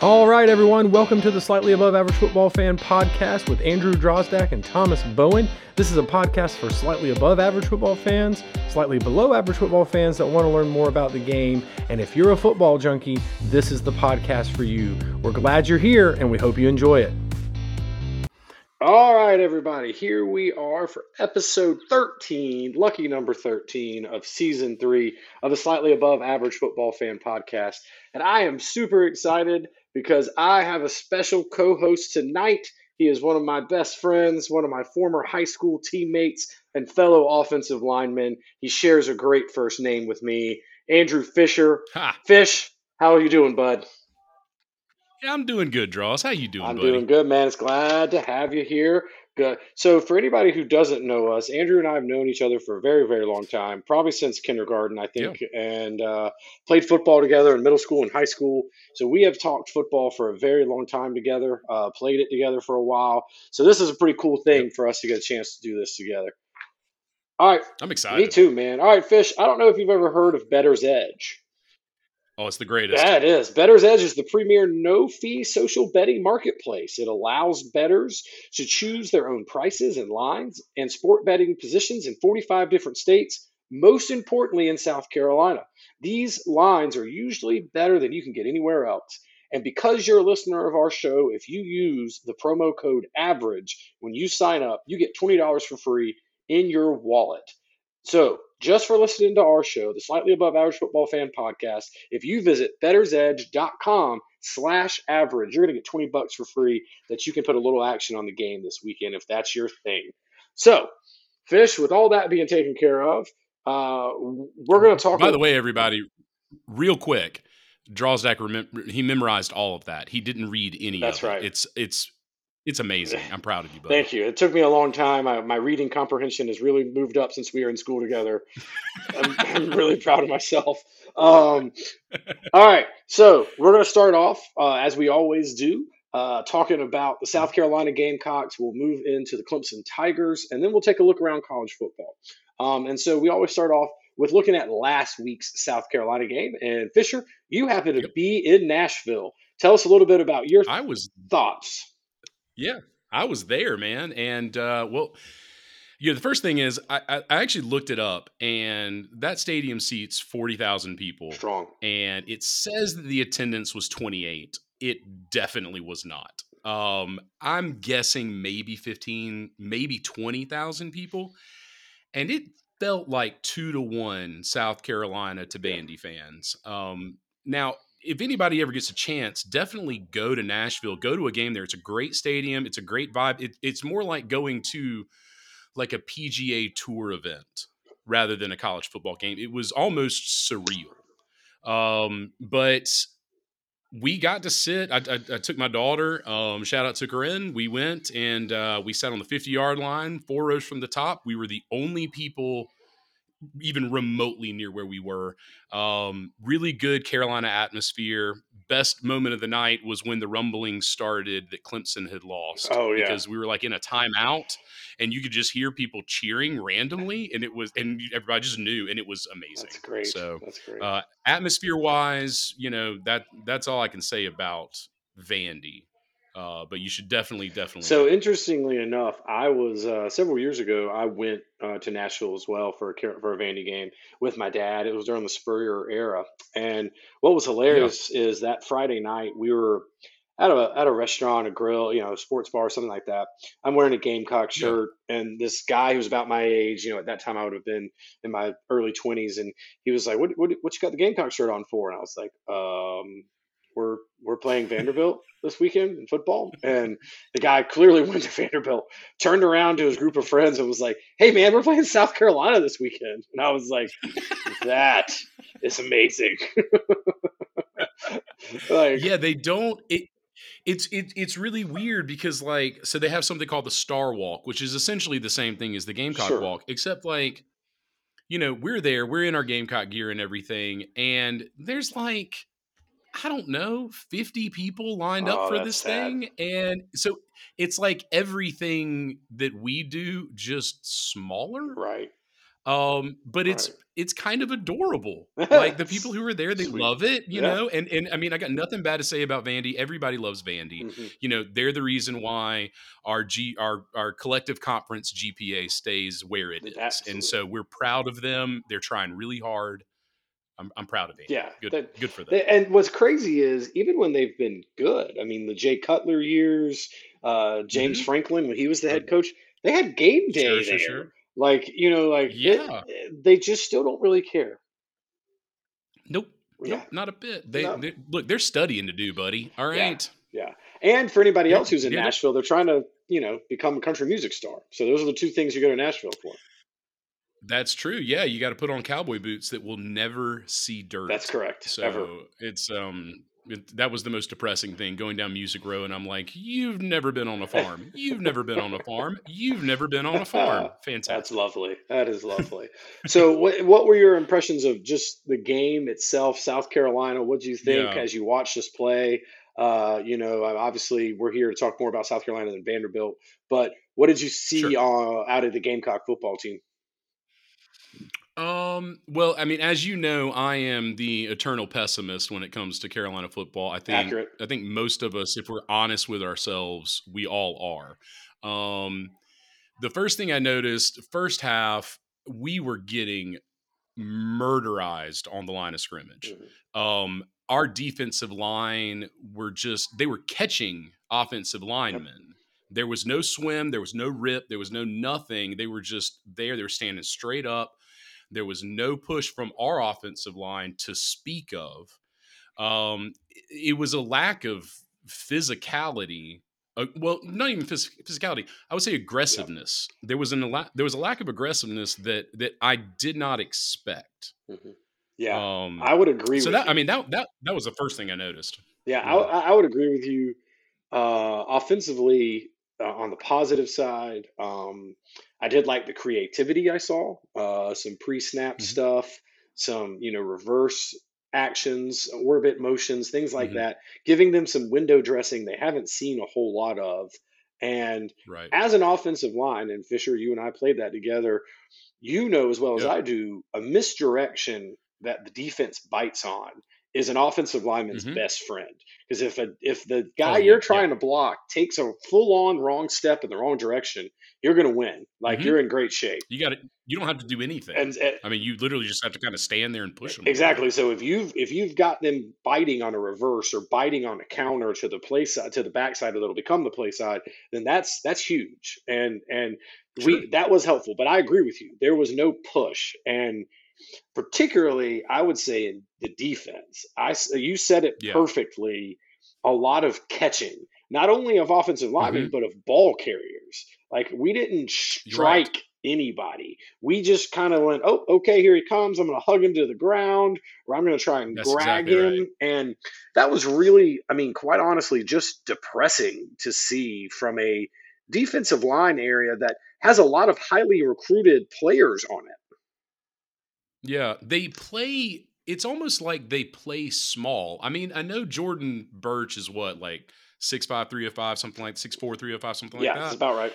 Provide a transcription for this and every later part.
All right, everyone, welcome to the Slightly Above Average Football Fan podcast with Andrew Drozdak and Thomas Bowen. This is a podcast for slightly above average football fans, slightly below average football fans that want to learn more about the game. And if you're a football junkie, this is the podcast for you. We're glad you're here and we hope you enjoy it. All right, everybody, here we are for episode 13, lucky number 13 of season three of the Slightly Above Average Football Fan podcast. And I am super excited because I have a special co host tonight. He is one of my best friends, one of my former high school teammates, and fellow offensive linemen. He shares a great first name with me, Andrew Fischer. Ha. Fish, how are you doing, bud? Yeah, I'm doing good, Droz. How you doing, I'm buddy? doing good, man. It's glad to have you here. Good. So, for anybody who doesn't know us, Andrew and I have known each other for a very, very long time, probably since kindergarten, I think, and uh, played football together in middle school and high school. So, we have talked football for a very long time together, uh, played it together for a while. So, this is a pretty cool thing for us to get a chance to do this together. All right. I'm excited. Me too, man. All right, Fish. I don't know if you've ever heard of Better's Edge. Oh, it's the greatest. It is. Better's Edge is the premier no fee social betting marketplace. It allows bettors to choose their own prices and lines and sport betting positions in 45 different states, most importantly in South Carolina. These lines are usually better than you can get anywhere else. And because you're a listener of our show, if you use the promo code AVERAGE when you sign up, you get $20 for free in your wallet. So, just for listening to our show, the Slightly Above Average Football Fan Podcast, if you visit bettersedge.com slash average, you're going to get 20 bucks for free that you can put a little action on the game this weekend if that's your thing. So, Fish, with all that being taken care of, uh, we're going to talk. By the way, everybody, real quick, Drozdak remem- he memorized all of that. He didn't read any That's of it. right. It's it's it's amazing. I'm proud of you, buddy. Thank you. It took me a long time. I, my reading comprehension has really moved up since we were in school together. I'm, I'm really proud of myself. Um, all right, so we're going to start off uh, as we always do, uh, talking about the South Carolina Gamecocks. We'll move into the Clemson Tigers, and then we'll take a look around college football. Um, and so we always start off with looking at last week's South Carolina game. And Fischer, you happen to Yep. be in Nashville. Tell us a little bit about your I was thoughts. Yeah, I was there, man. And uh, well, you know, the first thing is I, I, I actually looked it up, and that stadium seats forty thousand people, Strong. and it says that the attendance was twenty eight. It definitely was not. Um, I'm guessing maybe fifteen, maybe twenty thousand people, and it felt like two to one South Carolina to Yeah. Vandy fans. Um, now, if anybody ever gets a chance, definitely go to Nashville. Go to a game there. It's a great stadium. It's a great vibe. It, it's more like going to like a PGA Tour event rather than a college football game. It was almost surreal. Um, but we got to sit. I, I, I took my daughter. Um, shout out her in. We went and uh, we sat on the fifty yard line, four rows from the top. We were the only people even remotely near where we were. Um, really good Carolina atmosphere. Best moment of the night was when the rumblings started that Clemson had lost. Oh, yeah. because we were like in a timeout, and you could just hear people cheering randomly, and it was and everybody just knew, and it was amazing. That's great. So That's great. uh, atmosphere wise, you know that that's all I can say about Vandy. Uh, but you should definitely, definitely. So interestingly enough, I was uh, several years ago. I went uh, to Nashville as well for a for a Vandy game with my dad. It was during the Spurrier era, and what was hilarious is that Friday night we were at a at a restaurant, a grill, you know, a sports bar, something like that. I'm wearing a Gamecock Yeah. shirt, and this guy who's about my age, you know, at that time I would have been in my early 20s, and he was like, "What what what you got the Gamecock shirt on for?" And I was like, "Um, we're we're playing Vanderbilt this weekend in football." And the guy clearly went to Vanderbilt, turned around to his group of friends and was like, "Hey man, we're playing South Carolina this weekend." And I was like, "That is amazing." like, yeah, they don't. It, it's it, it's really weird because like so they have something called the Star Walk, which is essentially the same thing as the Gamecock Sure. Walk, except like you know we're there, we're in our Gamecock gear and everything, and there's like I don't know, 50 people lined Oh, up for this sad. thing. And so it's like everything that we do, just smaller. right. Um, but it's Right. it's kind of adorable. Like the people who are there, they Sweet. love it, you Yeah. know. And and I mean, I got nothing bad to say about Vandy. Everybody loves Vandy. Mhm. You know, they're the reason why our G our our collective conference GPA stays where it is, Absolutely. and so we're proud of them. They're trying really hard. I'm I'm proud of Vandy. Yeah, good that- good for them. And what's crazy is even when they've been good, I mean, the Jay Cutler years, uh, James Mhm. Franklin when he was the head coach, they had game day Sure, there. sure, sure. Like you know, like it- Yeah. they just still don't really care. Nope. Yeah, Nope, not a bit. They, No. they look. They're studying to do, buddy. All right. Yeah. yeah. And for anybody Yeah, else who's in it. Nashville, they're trying to you know become a country music star. So those are the two things you go to Nashville for. That's true. Yeah, you got to put on cowboy boots that will never see dirt. That's correct. So Ever. it's um it, that was the most depressing thing going down Music Row, and I'm like, you've never been on a farm. You've never been on a farm. You've never been on a farm. Fantastic. That's lovely. That is lovely. so, what what were your impressions of just the game itself, South Carolina? What do you think Yeah. as you watched us play? Uh, you know, obviously we're here to talk more about South Carolina than Vanderbilt, but what did you see Sure. uh, out of the Gamecock football team? Um. Well, I mean, as you know, I am the eternal pessimist when it comes to Carolina football. I think Accurate. I think most of us, if we're honest with ourselves, we all are. Um, the first thing I noticed, first half, we were getting murderized on the line of scrimmage. Mhm. Um, our defensive line were just they were catching offensive linemen. There was no swim, there was no rip, there was no nothing. They were just there. They were standing straight up. There was no push from our offensive line to speak of. Um, it was a lack of physicality. Uh, well, not even phys- physicality. I would say aggressiveness. There was an a there was a lack of aggressiveness that that I did not expect. Mhm. Yeah, Um, I would agree. so with that you. I mean that that that was the first thing I noticed. Yeah, Yeah. I, I would agree with you. Uh, offensively, uh, on the positive side, um, I did like the creativity I saw. Uh, some pre-snap Mhm. stuff, some you know reverse actions, orbit motions, things like Mhm. that, giving them some window dressing they haven't seen a whole lot of. And Right. as an offensive line, and Fischer, you and I played that together. You know as well as I do, a misdirection that the defense bites on is an offensive lineman's Mhm. best friend. Because if a if the guy Oh, you're yeah. trying to block takes a full on wrong step in the wrong direction, you're going to win. Like Mhm. you're in great shape. You got it. You don't have to do anything. And, and I mean, you literally just have to kind of stand there and push them. Exactly. So if you've if you've got them biting on a reverse or biting on a counter to the play side to the backside that'll become the play side, then that's that's huge. And and Sure. we that was helpful. But I agree with you. There was no push, and particularly I would say in the defense. I you said it Yeah. perfectly. A lot of catching, not only of offensive linemen Mm-hmm. but of ball carriers. Like we didn't You're right. strike anybody. We just kind of went, oh, okay, here he comes. I'm going to hug him to the ground, or I'm going to try and That's drag exactly him. And that was really, I mean, quite honestly, just depressing to see from a defensive line area that has a lot of highly recruited players on it. Yeah, they play. It's almost like they play small. I mean, I know Jordan Burch is what like six five three or five something like six four three or five something like that. yeah, that's about right.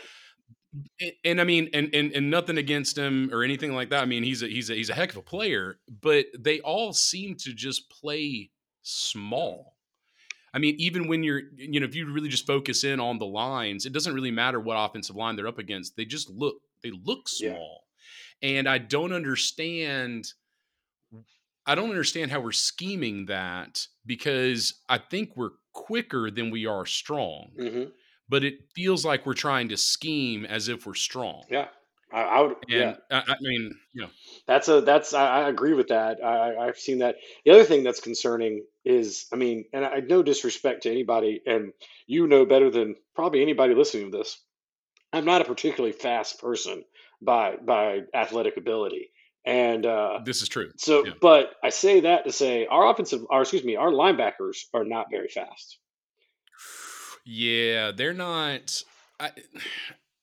and, and I mean, and, and and nothing against him or anything like that. I mean, he's a he's a he's a heck of a player, but they all seem to just play small. I mean, even when you're, you know, if you really just focus in on the lines, it doesn't really matter what offensive line they're up against. They just look they look Yeah. small, and I don't understand. I don't understand how we're scheming that because I think we're quicker than we are strong hmm but it feels like we're trying to scheme as if we're strong. Yeah, I, I would. And yeah, I, I mean, you know, That's a that's I, I agree with that. I, I've seen that. The other thing that's concerning is, I mean, and I no disrespect to anybody, and you know better than probably anybody listening to this. I'm not a particularly fast person by by athletic ability, and uh, this is true. so. yeah. But I say that to say our offensive, or excuse me, our linebackers are not very fast. Yeah, they're not. I,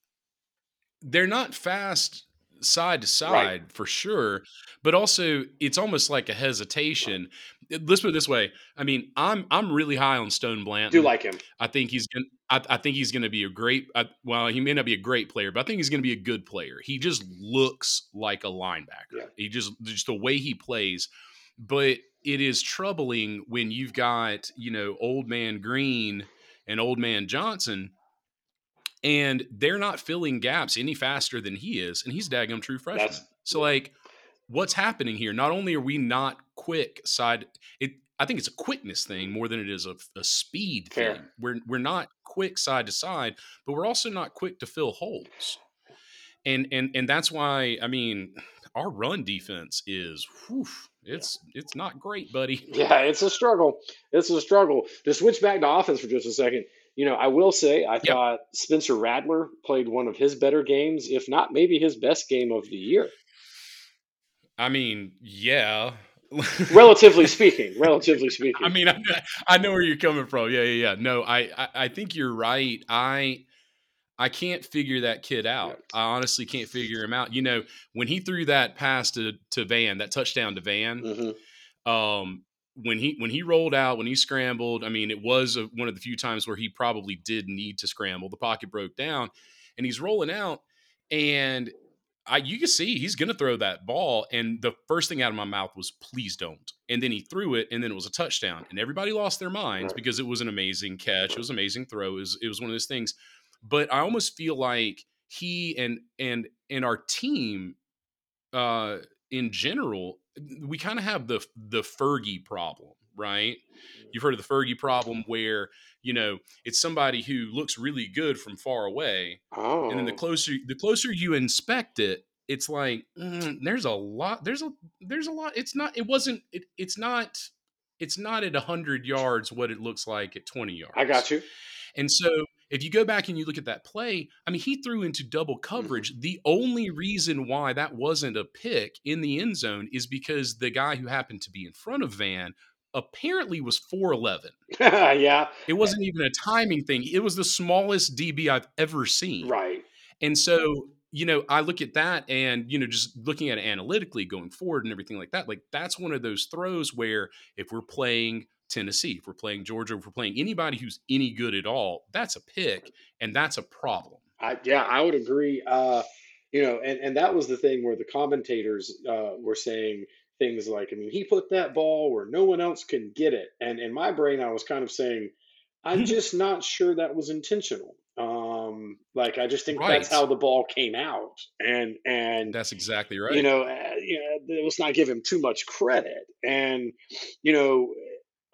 they're not fast. Side to side right. for sure, but also it's almost like a hesitation. Let's put it this way. I mean, I'm I'm really high on Stone Blanton. Do like him? I think he's gonna. I, I think he's going to be a great. Uh, well, he may not be a great player, but I think he's going to be a good player. He just looks like a linebacker. Yeah. He just just the way he plays. But it is troubling when you've got you know old man Green and old man Johnson and they're not filling gaps any faster than he is, and he's daggum true freshman. That's, so like, what's happening here? Not only are we not quick side, it I think it's a quickness thing more than it is a, a speed Fair. thing. We're we're not quick side to side, but we're also not quick to fill holes. And and and that's why I mean our run defense is whew, it's yeah. it's not great, buddy. Yeah, it's a struggle. It's a struggle. To switch back to offense for just a second, you know, I will say I yep. thought Spencer Rattler played one of his better games, if not maybe his best game of the year. I mean, yeah. relatively speaking, relatively speaking. I mean, I, I, know where you're coming from. Yeah, yeah, yeah. No, I, I, I think you're right. I, I can't figure that kid out. I honestly can't figure him out. You know, when he threw that pass to to Van, that touchdown to Van, mm-hmm. um, when he when he rolled out, when he scrambled, I mean, it was a, one of the few times where he probably did need to scramble. The pocket broke down, and he's rolling out, and I you can see he's going to throw that ball. And the first thing out of my mouth was, "Please don't." And then he threw it, and then it was a touchdown, and everybody lost their minds because it was an amazing catch. It was an amazing throw. It was, it was one of those things. But I almost feel like he and and and our team uh in general we kind of have the the Fergie problem, right? Mm-hmm. You've heard of the Fergie problem where you know it's somebody who looks really good from far away, oh. and then the oh. closer the closer you inspect it, it's like mm, there's a lot, there's a there's a lot. It's not. It wasn't. It, it's not. It's not at hundred yards what it looks like at twenty yards. I got you. And so if you go back and you look at that play, I mean, he threw into double mm-hmm. coverage. Mm-hmm. The only reason why that wasn't a pick in the end zone is because the guy who happened to be in front of Van apparently was 4'11. yeah. It wasn't even a timing thing. It was the smallest DB I've ever seen. Right. And so, you know, I look at that and, you know, just looking at it analytically going forward and everything like that, like that's one of those throws where if we're playing Tennessee, if we're playing Georgia, if we're playing anybody who's any good at all, that's a pick and that's a problem. I, yeah, I would agree. Uh, you know, and, and that was the thing where the commentators uh, were saying things like, I mean, he put that ball where no one else can get it. And in my brain, I was kind of saying, I'm just not sure that was intentional. Um, like I just think right. that's how the ball came out, and and that's exactly right. You know, uh, you know, let's not give him too much credit. And you know,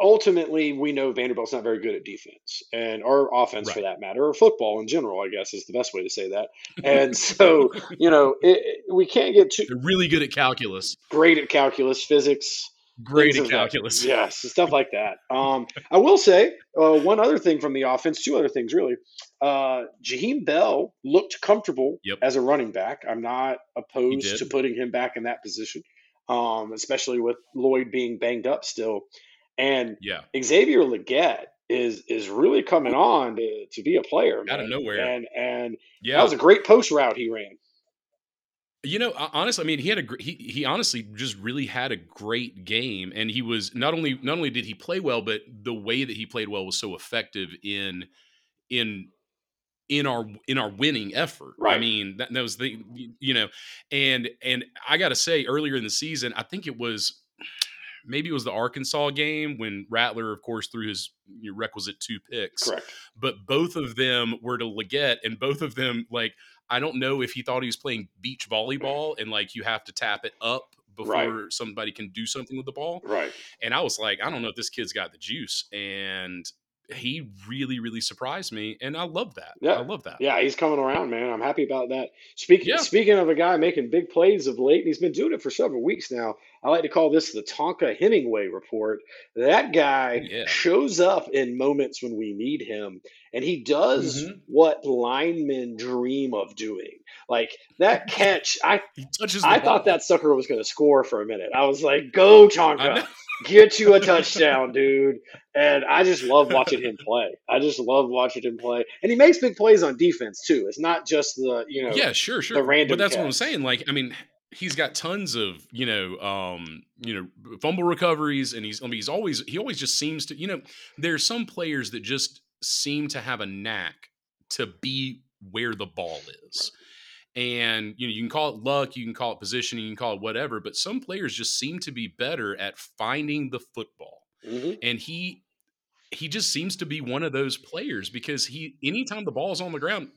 ultimately, we know Vanderbilt's not very good at defense, and our offense, right. for that matter, or football in general, I guess is the best way to say that. And so, you know, it, we can't get too. They're really good at calculus. Great at calculus, physics. Great at calculus. That. Yes, stuff like that. Um, I will say uh, one other thing from the offense, two other things really. Uh, Jaheim Bell looked comfortable yep. as a running back. I'm not opposed to putting him back in that position, um, especially with Lloyd being banged up still. And yeah, Xavier Legette is is really coming on to, to be a player out of nowhere. And and yeah, that was a great post route he ran. You know, honestly, I mean, he had a he he honestly just really had a great game, and he was not only not only did he play well, but the way that he played well was so effective in in in our in our winning effort. Right. I mean, that, that was the you know, and and I got to say, earlier in the season, I think it was maybe it was the Arkansas game when Rattler, of course, threw his requisite two picks. Correct. But both of them were to Legette, and both of them, like, I don't know if he thought he was playing beach volleyball and like you have to tap it up before right. somebody can do something with the ball. Right. And I was like, I don't know if this kid's got the juice. And he really, really surprised me, and I love that. Yeah, I love that. Yeah, he's coming around, man. I'm happy about that. Speaking yeah. speaking of a guy making big plays of late, and he's been doing it for several weeks now. I like to call this the Tonka Hemingway report. That guy Yeah. shows up in moments when we need him, and he does hmm what linemen dream of doing. Like that catch, I He touches the I thought that sucker was going to score for a minute. I was like, "Go Tonka, get you a touchdown, dude!" And I just love watching him play. I just love watching him play, and he makes big plays on defense too. It's not just the you know Yeah, sure, sure the random. But that's what I'm saying. Like, I mean, he's got tons of, you know, um, you know, fumble recoveries and he's I mean, he's always he always just seems to, you know, there's some players that just seem to have a knack to be where the ball is. And you know, you can call it luck, you can call it positioning, you can call it whatever, but some players just seem to be better at finding the football. hmm And he he just seems to be one of those players because he anytime the ball's on the ground,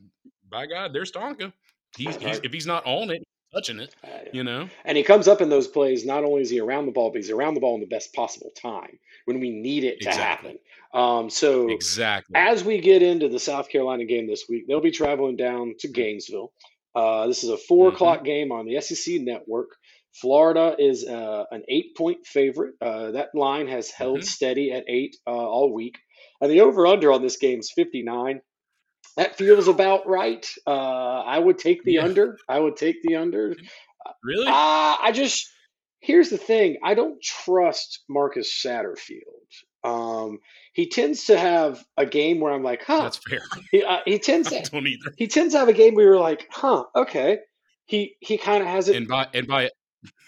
by God, there's Tonka. He's, he's if he's not on it, touching it, Uh, you know. And he comes up in those plays. Not only is he around the ball, but he's around the ball in the best possible time when we need it to Exactly. happen. Um, so Exactly. as we get into the South Carolina game this week, they'll be traveling down to Gainesville. Uh, this is a four hmm o'clock game on the SEC network. Florida is uh, an eight point favorite. Uh, that line has held hmm steady at eight uh, all week. And the over under on this game is 59. That feels about right. Uh, I would take the Yeah. under. I would take the under. Really? Uh, I just here's the thing. I don't trust Marcus Satterfield. Um, he tends to have a game where I'm like, huh. That's fair. He uh, he tends to don't either. he tends to have a game where you're like, huh, okay. He he kind of has it. And by and by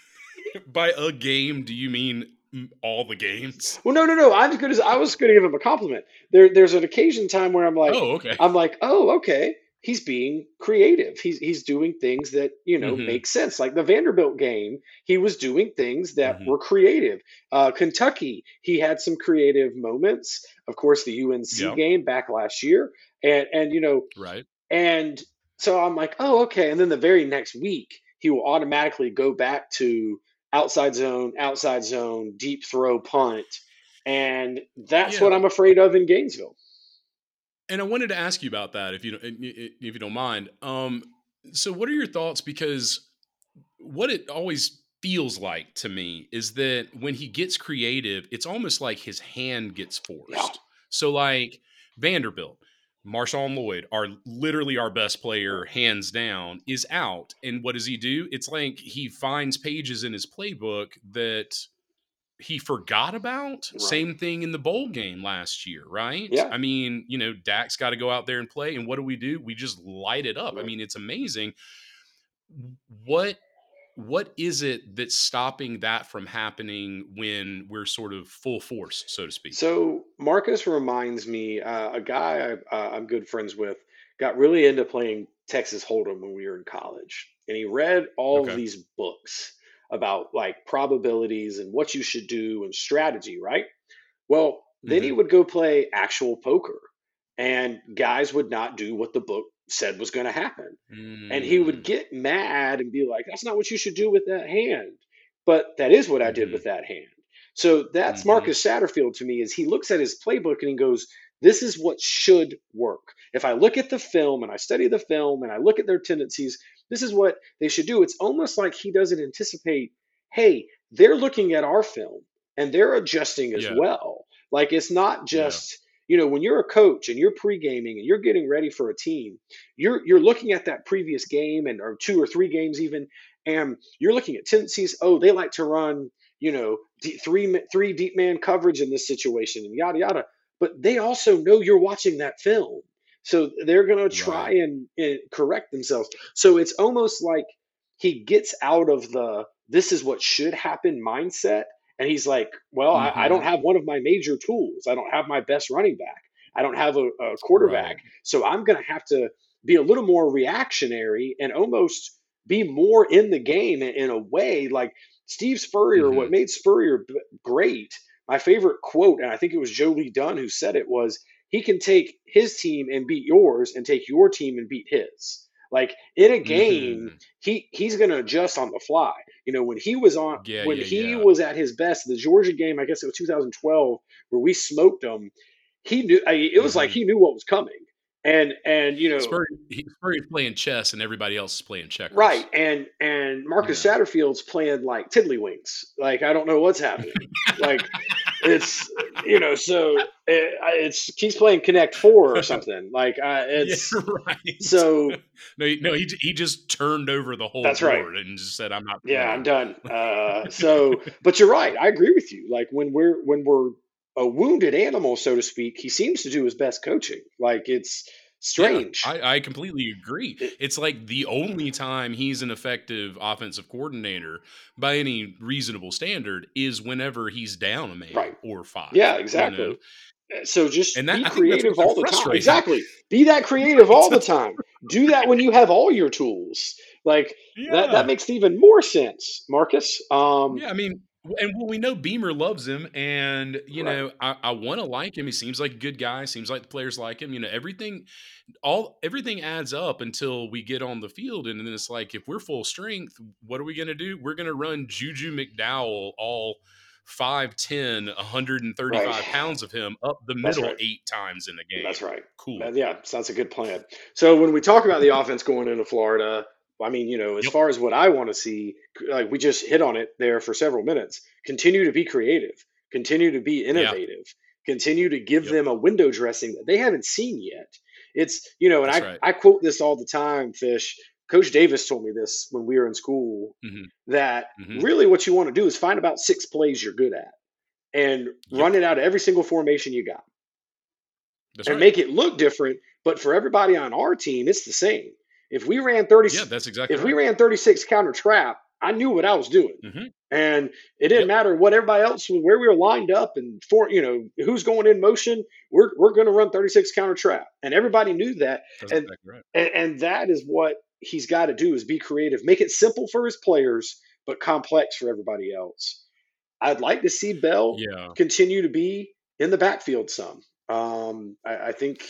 by a game, do you mean all the games? Well, no, no, no. I'm good as I was going to give him a compliment. There, there's an occasion time where I'm like, Oh, okay. I'm like, oh, okay. He's being creative. He's he's doing things that you know hmm make sense. Like the Vanderbilt game, he was doing things that hmm were creative. Uh, Kentucky, he had some creative moments. Of course, the UNC Yeah. game back last year, and and you know, Right. and so I'm like, oh, okay. And then the very next week, he will automatically go back to outside zone, outside zone, deep throw, punt, and that's what I'm afraid of in Gainesville. And I wanted to ask you about that, if you don't, if you don't mind. Um, so, what are your thoughts? Because what it always feels like to me is that when he gets creative, it's almost like his hand gets Yeah. forced. So, like Vanderbilt, Marshawn Lloyd, our literally our best player, hands down, is out. And what does he do? It's like he finds pages in his playbook that he forgot about. Right. Same thing in the bowl game last year, right? Yeah. I mean, you know, Dak's got to go out there and play. And what do we do? We just light it up. I mean, it's amazing. What what is it that's stopping that from happening when we're sort of full force, so to speak? So Marcus reminds me uh, a guy I, uh, I'm good friends with got really into playing Texas Hold'em when we were in college, and he read all Okay. these books about like probabilities and what you should do and strategy, right? Well, then he hmm would go play actual poker, and guys would not do what the book said was going to happen. And he would Mm, get mad and be like, that's not what you should do with that hand. But that is what I did hmm with that hand. So that's hmm Marcus Satterfield to me is he looks at his playbook and he goes, this is what should work. If I look at the film and I study the film and I look at their tendencies, this is what they should do. It's almost like he doesn't anticipate, hey, they're looking at our film and they're adjusting as Yeah. well. Like it's not Yeah. You know, when you're a coach and you're pre-gaming and you're getting ready for a team, you're you're looking at that previous game and or two or three games even, and you're looking at tendencies. Oh, they like to run, you know, three three deep man coverage in this situation and yada yada. But they also know you're watching that film, so they're gonna try Right. and, and correct themselves. So it's almost like he gets out of the this is what should happen mindset and he's like, well, I, I don't hmm have one of my major tools. I don't have my best running back. I don't have a, a quarterback. Right. So I'm going to have to be a little more reactionary and almost be more in the game in, in a way. Like Steve Spurrier, what hmm made Spurrier b- great, my favorite quote, and I think it was Joe Lee Dunn who said it, was he can take his team and beat yours and take your team and beat his. Like in a game, hmm he he's going to adjust on the fly. You know, when he was on, Yeah. when Yeah. he Yeah. was at his best, the Georgia game, I guess it was 2012, where we smoked them. He knew. I, it was like hmm he knew what was coming. and and you know Spurrier, he, Spurrier's playing chess and everybody else is playing checkers. right and and Marcus. Satterfield's playing like tiddlywinks like I don't know what's happening like it's you know so it, it's he's playing Connect Four or something like uh, it's yeah, right. so no, no, he he just turned over the whole That's right. and just said, "I'm not." yeah I'm done uh, so but you're right I agree with you like when we're when we're a wounded animal so to speak he seems to do his best coaching like it's strange Yeah, I, I completely agree. It's like the only time he's an effective offensive coordinator by any reasonable standard is whenever he's down a man Right. or five. yeah you exactly know? so just And that- be I think that's creative all the time exactly be that creative all the time do that when you have all your tools like Yeah. that that makes even more sense marcus um yeah, I mean, and well, we know Beamer loves him, and you Right. know, I, I want to like him. He seems like a good guy. Seems like the players like him. You know, everything, all everything adds up until we get on the field, and then it's like if we're full strength, what are we going to do? We're going to run Juju McDowell all 5'10", 135 Right. pounds of him up the middle right. eight times in the game. that's right Cool. Yeah sounds a good plan so when we talk about the offense going into florida i mean you know as Yep. far as what i want to see like we just hit on it there for several minutes continue to be creative continue to be innovative continue to give Yep. them a window dressing that they haven't seen yet it's you know and That's I, right. I quote this all the time fish coach davis told me this when we were in school Mhm. that Mhm. really what you want to do is find about six plays you're good at and Yep. run it out of every single formation you got That's and right. make it look different. But for everybody on our team, it's the same. If we ran 30, yeah, that's exactly if right. we ran 36 counter trap, I knew what I was doing. Mhm. And it didn't Yep. matter what everybody else where we were lined up and for you know who's going in motion. We're we're going to run 36 counter trap, and everybody knew that. That's and- exactly right. And, and that is what he's got to do: is be creative, make it simple for his players, but complex for everybody else. I'd like to see Bell Yeah. continue to be in the backfield some. Um, I, I think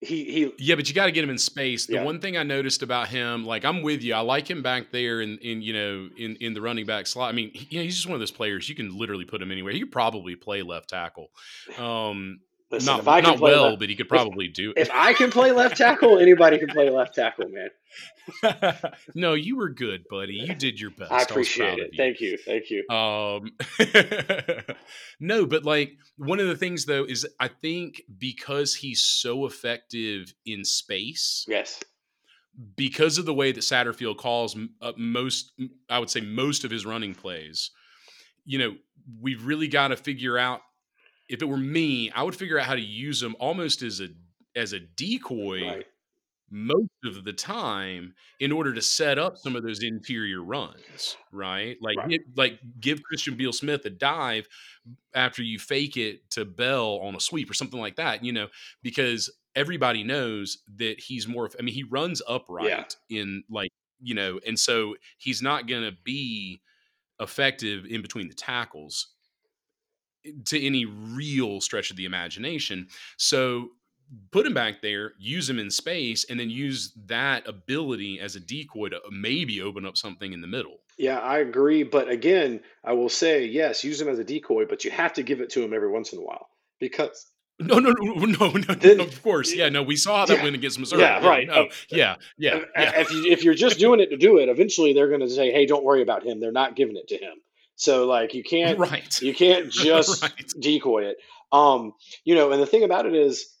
he he Yeah, but you got to get him in space. The Yeah. one thing I noticed about him, like I'm with you, I like him back there in, in you know in in the running back slot. I mean, he, you know, he's just one of those players you can literally put him anywhere. He could probably play left tackle. Um, listen, not if I can not play well, left, but he could probably do if I can play left tackle, anybody can play left tackle, man. no, you were good, buddy. You did your best. I appreciate proud it. you. Thank you, thank you. Um, no, but like one of the things though is I think because he's so effective in space, Yes, because of the way that Satterfield calls uh, most, I would say most of his running plays, you know, we've really got to figure out. If it were me, I would figure out how to use them almost as a as a decoy right. most of the time in order to set up some of those interior runs, right? Like Right. give, like give Christian Beal Smith a dive after you fake it to Bell on a sweep or something like that, you know, because everybody knows that he's more I mean he runs upright in like, you know, and so he's not going to be effective in between the tackles to any real stretch of the imagination. So put him back there, use him in space, and then use that ability as a decoy to maybe open up something in the middle. Yeah, I agree. But again, I will say yes, use him as a decoy, but you have to give it to him every once in a while because No, no, no, no, no, Then- no, of course. Yeah, no, we saw that Yeah. win against Missouri. Yeah, right. No, Uh, yeah, yeah, if- yeah. if you if you're just doing it to do it, eventually they're going to say, "Hey, don't worry about him. They're not giving it to him." So like you can't Right. you can't just Right. decoy it. Um, you know, and the thing about it is,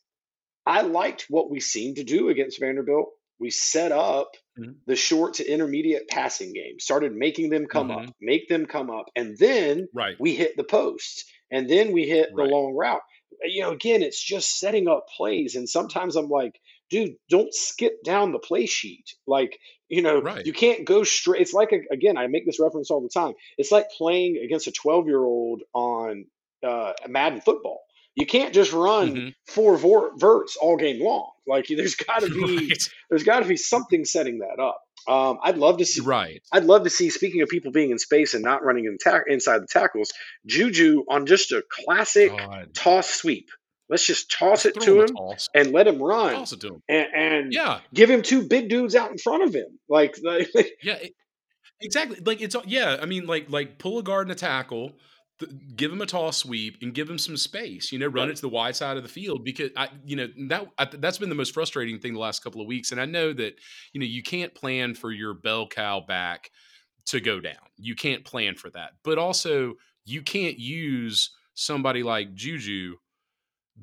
I liked what we seemed to do against Vanderbilt. We set up Mhm. the short to intermediate passing game, started making them come Mhm. up, make them come up, and then Right. we hit the post, and then we hit the long route. You know, again, it's just setting up plays, and sometimes I'm like, dude, don't skip down the play sheet. Like, you know, Right. you can't go straight. It's like, a, again, I make this reference all the time. It's like playing against a 12 year old on uh, Madden football. You can't just run Mhm. four vor- verts all game long. Like, there's got to be Right. there's got to be something setting that up. Um, I'd love to see. Right. I'd love to see. Speaking of people being in space and not running in ta- inside the tackles, Juju on just a classic God. toss sweep. Let's just toss it to him and let him run, Toss it to him. and, and Yeah. give him two big dudes out in front of him. Like, like Yeah. it- exactly. Like it's yeah. I mean, like like pull a guard and a tackle, give him a tall sweep and give him some space. You know, run Right. it to the wide side of the field because I, you know, that I, that's been the most frustrating thing the last couple of weeks. And I know that you know you can't plan for your bell cow back to go down. You can't plan for that, but also you can't use somebody like Juju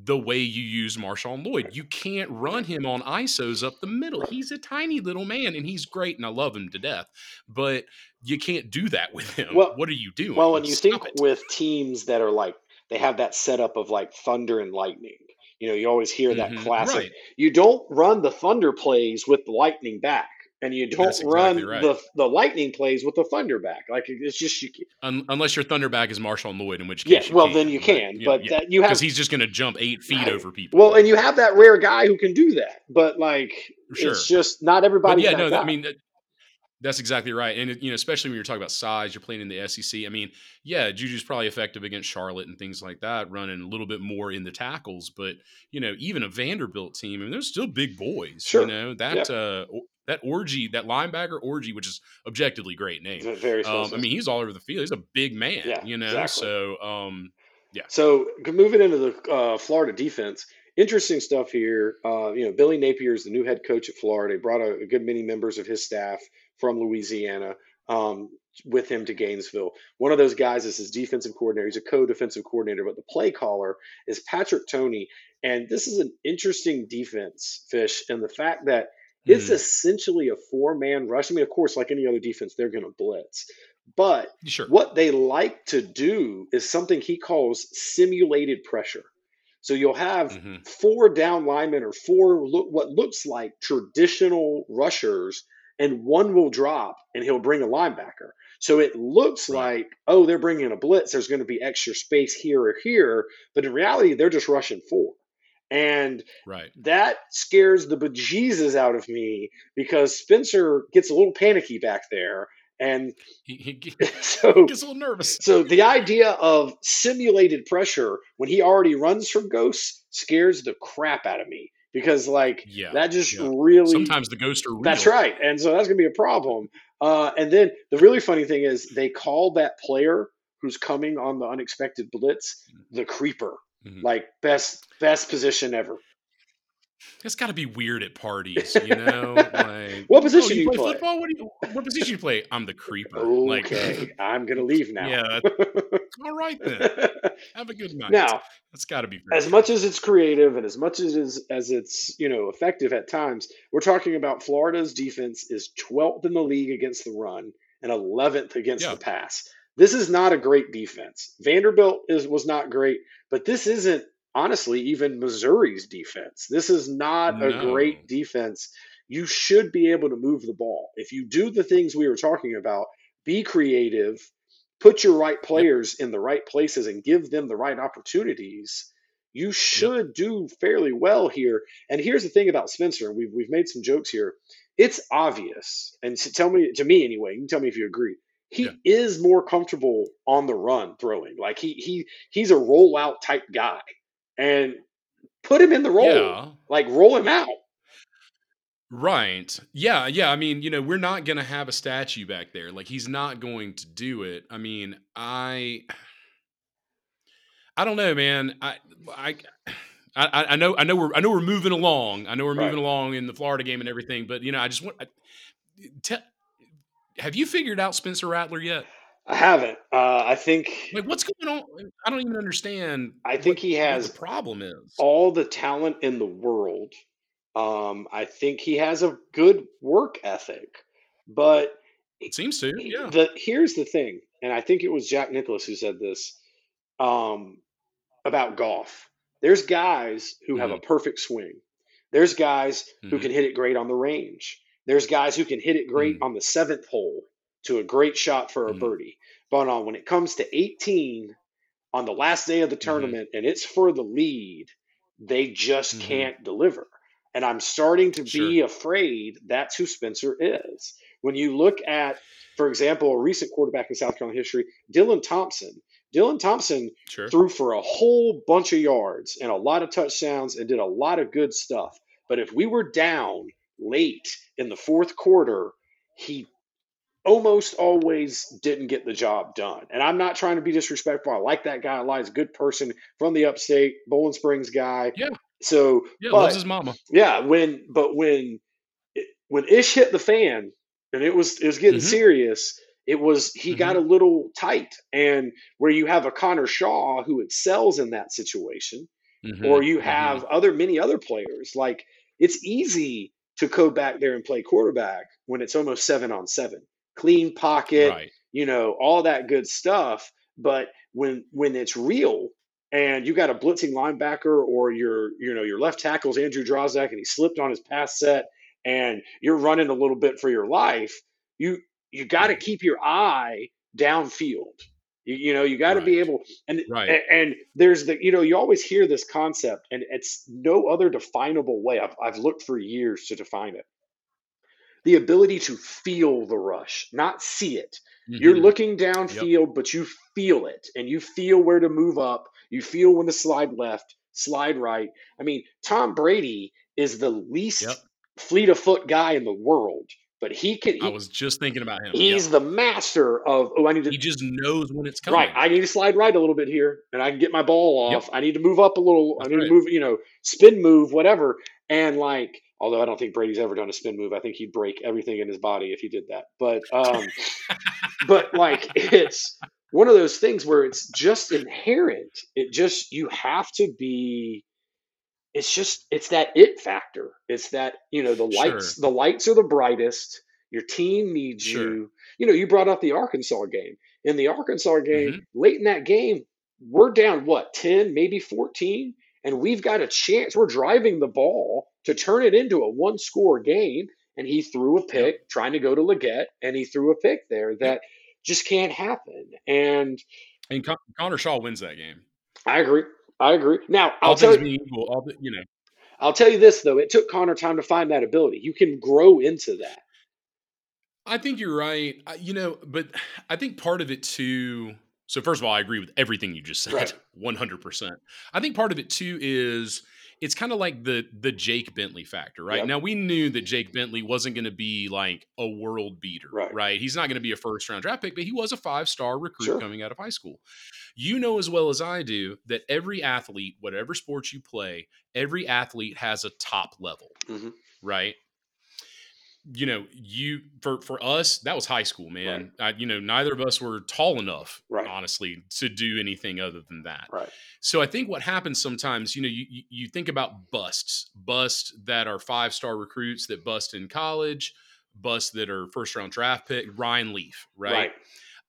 the way you use Marshawn Lloyd. You can't run him on ISOs up the middle. He's a tiny little man and he's great and I love him to death, but you can't do that with him. Well- what are you doing? Well, and you Stop think it. with teams that are like they have that setup of like thunder and lightning. You know, you always hear that Mhm. classic. Right. You don't run the thunder plays with the lightning back, and you don't That's run right. the the lightning plays with the thunder back. Like it's just you. Un- unless your Thunderback is Marshawn Lloyd, in which case, you well can, then you can, but yeah, that you have because he's just going to jump eight feet Right. over people. well, and you have that rare guy who can do that. But like, Sure. it's just not everybody. yeah, that no, that, I mean that- that's exactly right, and you know, especially when you're talking about size, you're playing in the SEC. I mean, yeah, Juju's probably effective against Charlotte and things like that, running a little bit more in the tackles. But you know, even a Vanderbilt team, I mean, they're still big boys. Sure. You know that uh, that Orji, that linebacker Orji, which is objectively great name. Very Um, I mean, he's all over the field. He's a big man. Yeah, you know, exactly. so um, yeah. So moving into the uh, Florida defense, interesting stuff here. Uh, you know, Billy Napier is the new head coach at Florida. He brought a, a good many members of his staff from Louisiana um, with him to Gainesville. One of those guys is his defensive coordinator. He's a co-defensive coordinator, but the play caller is Patrick Toney. And this is an interesting defense, Fish, and the fact that it's mhm. essentially a four-man rush. I mean, of course, like any other defense, they're going to blitz, but sure. what they like to do is something he calls simulated pressure. So you'll have Mhm. four down linemen or four look, what looks like traditional rushers, and one will drop and he'll bring a linebacker. So it looks Right. like, oh, they're bringing a blitz. There's going to be extra space here or here. But in reality, they're just rushing four. And Right. that scares the bejesus out of me because Spencer gets a little panicky back there. And He, he ge- so gets a little nervous. so the idea of simulated pressure when he already runs from ghosts scares the crap out of me because like Yeah. that just yeah. really Sometimes the ghosts are real. that's right and so that's gonna be a problem uh, and then the really funny thing is they call that player who's coming on the unexpected blitz the creeper Mhm. like best best position ever It's got to be weird at parties, you know. Like, What "Oh, position do you play play?" football? What, do you, what position you play? I'm the creeper. Like, okay i'm gonna leave now yeah. All right then. Have a good night. now that's got to be as much as it's creative and as much as it's, as it's you know effective at times, we're talking about Florida's defense is 12th in the league against the run and 11th against Yeah. the pass. This is not a great defense. Vanderbilt is was not great, but this isn't honestly even Missouri's defense. This is not a great defense. You should be able to move the ball. If you do the things we were talking about, be creative, put your right players in the right places and give them the right opportunities, you should do fairly well here. And here's the thing about Spencer, we've we've made some jokes here. It's obvious, and tell me to me anyway, you can tell me if you agree. He Yeah. is more comfortable on the run throwing. Like he he he's a rollout type guy. And put him in the role. Yeah. Like roll him out. Right. Yeah. Yeah. I mean, you know, we're not going to have a statue back there. Like, he's not going to do it. I mean, I. I don't know, man. I, I, I, I know, I know, we're, I know we're moving along. I know we're Right. moving along in the Florida game and everything. But you know, I just want. I, te- have you figured out Spencer Rattler yet? I haven't. Uh, I think Like, what's going on? I don't even understand. I think he has the problem is. all the talent in the world. Um, I think he has a good work ethic, but It seems to. Yeah. the here's the thing, and I think it was Jack Nicklaus who said this um, about golf. There's guys who have a perfect swing. There's guys who Mhm. can hit it great on the range. There's guys who can hit it great Mm. on the seventh hole to a great shot for a Mm. birdie. But on when it comes to 18 on the last day of the Mhm. tournament and it's for the lead, they just Mhm. can't deliver. And I'm starting to be afraid that's who Spencer is. When you look at, for example, a recent quarterback in South Carolina history, Dylan Thompson. Dylan Thompson Sure. threw for a whole bunch of yards and a lot of touchdowns and did a lot of good stuff. But if we were down late in the fourth quarter, he almost always didn't get the job done. And I'm not trying to be disrespectful. I like that guy a lot. He's a good person from the upstate, Boiling Springs guy. Yeah. So, Yeah, but loves his mama. yeah, when but when when Ish hit the fan and it was it was getting Mhm. serious, it was he Mm-hmm. got a little tight. And where you have a Connor Shaw who excels in that situation, Mhm, or you mhm. have other many other players, like it's easy to go back there and play quarterback when it's almost seven on seven. Clean pocket, right. you know, all that good stuff. But when when it's real and you got a blitzing linebacker or your you know your left tackle's Andrew Drozdak and he slipped on his pass set and you're running a little bit for your life, you you got to keep your eye downfield. You, you know, you got to be able and Right. and, and there's the you know you always hear this concept and it's no other definable way. I've I've looked for years to define it. The ability to feel the rush, not see it. You're Mhm. looking downfield, but you feel it, and you feel where to move up. You feel when to slide left, slide right. I mean, Tom Brady is the least Yep. fleet of foot guy in the world, but he can. I was just thinking about him. he's Yep. the master of. Oh, I need to. He just knows when it's coming. Right, I need to slide right a little bit here, and I can get my ball Yep. off. I need to move up a little. That's I need right. to move, you know, spin move, whatever. And like, although I don't think Brady's ever done a spin move, I think he'd break everything in his body if he did that. But, um, but like, it's one of those things where it's just inherent. It just you have to be. It's just it's that it factor. It's that you know the Sure. lights. The lights are the brightest. Your team needs Sure. you. You know, you brought up the Arkansas game. In the Arkansas game, Mhm. late in that game, we're down what, 10, maybe 14, and we've got a chance. We're driving the ball to turn it into a one score game. And he threw a pick trying to go to Legette, and he threw a pick there that just can't happen. And And Con- Connor Shaw wins that game. I agree. I agree. Now, I'll All tell you, equal, all the, you know. I'll tell you this though. It took Connor time to find that ability. You can grow into that. I think you're right. I- You know, but I think part of it too. So first of all, I agree with everything you just said, one hundred percent. I think part of it too is it's kind of like the the Jake Bentley factor, right? Yep. Now we knew that Jake Bentley wasn't going to be like a world beater, Right. He's not going to be a first round draft pick, but he was a five star recruit Sure. coming out of high school. You know as well as I do that every athlete, whatever sport you play, every athlete has a top level, Mhm. right? You know, you for for us that was high school, man. I, you know, neither of us were tall enough, Right. honestly, to do anything other than that. Right. So I think what happens sometimes, you know, you you- you think about busts, busts that are five star recruits that bust in college, busts that are first round draft pick. Ryan Leaf, right? Right.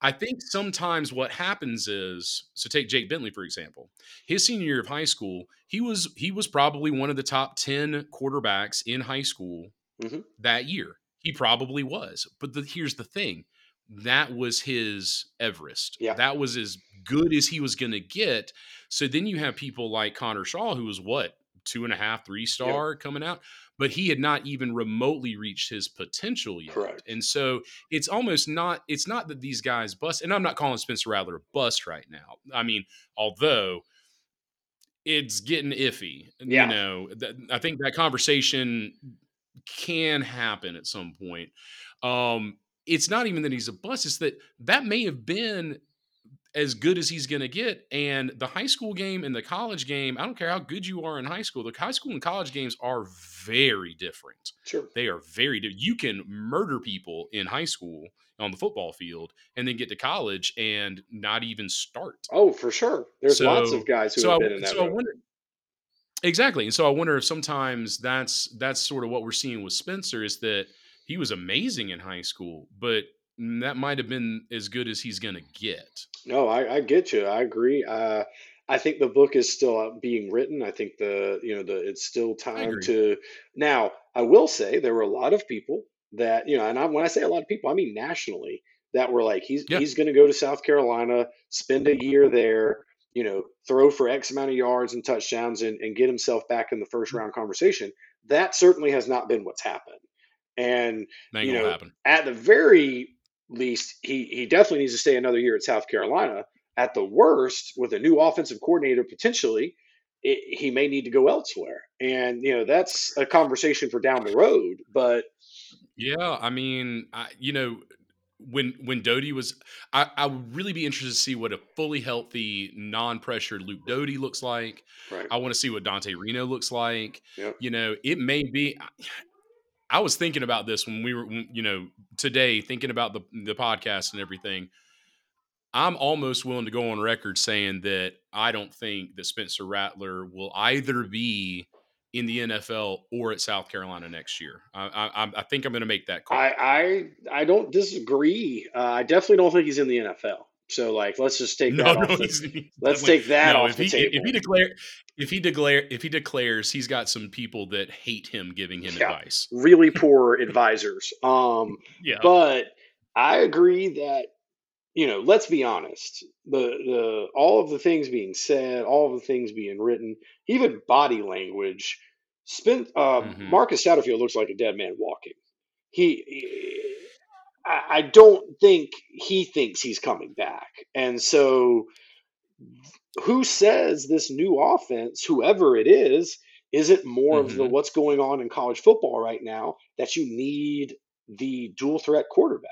I think sometimes what happens is so take Jake Bentley for example. His senior year of high school, he was he was probably one of the top 10 quarterbacks in high school Mhm. that year. He probably was. But the, here's the thing. That was his Everest. Yeah. That was as good as he was going to get. So then you have people like Connor Shaw, who was what, two and a half, three star coming out, but he had not even remotely reached his potential yet. Correct. And so it's almost not, it's not that these guys bust. And I'm not calling Spencer Rattler a bust right now. I mean, although it's getting iffy, Yeah. you know, that, I think that conversation can happen at some point. Um, it's not even that he's a bust; it's that that may have been as good as he's going to get. And the high school game and the college game, I don't care how good you are in high school. The high school and college games are very different. Sure. They are very different. You can murder people in high school on the football field, and then get to college and not even start. Oh, for sure. There's lots of guys who so have I, been in that. so I wonder exactly, and so I wonder if sometimes that's that's sort of what we're seeing with Spencer is that he was amazing in high school, but that might have been as good as he's going to get. No, I, I get you. I agree. Uh, I think the book is still uh, being written. I think the you know the it's still time to. Now, I will say there were a lot of people that you know, and I, when I say a lot of people, I mean nationally that were like he's Yeah. he's going to go to South Carolina, spend a year there, you know, throw for X amount of yards and touchdowns, and, and get himself back in the first Mm-hmm. round conversation. That certainly has not been what's happened. And You know, happen. at the very least, he he definitely needs to stay another year at South Carolina. At the worst, with a new offensive coordinator potentially, it, he may need to go elsewhere. And you know that's a conversation for down the road. But Yeah, I mean, I, you know, when when Doty was, I, I would really be interested to see what a fully healthy, non-pressured Luke Doty looks like. Right. I want to see what Dante Reno looks like. Yep. You know, it may be. I was thinking about this when we were, you know, today thinking about the the podcast and everything. I'm almost willing to go on record saying that I don't think that Spencer Rattler will either be in the NFL or at South Carolina next year. I, I, I think I'm going to make that call. I I, I don't disagree. Uh, I definitely don't think he's in the NFL. So like, let's just take no, that no, off. The, let's take that no, off if the he, table. If he declare, if he declare, if he declares, he's got some people that hate him giving him Yeah. advice. really poor advisors. Um, Yeah, but I agree that you know, let's be honest. The the all of the things being said, all of the things being written, even body language. Spent uh, Mhm. Marcus Satterfield looks like a dead man walking. He, he- I, I don't think he thinks he's coming back, and so who says this new offense, whoever it is, isn't more of the Mhm. what's going on in college football right now that you need the dual threat quarterback.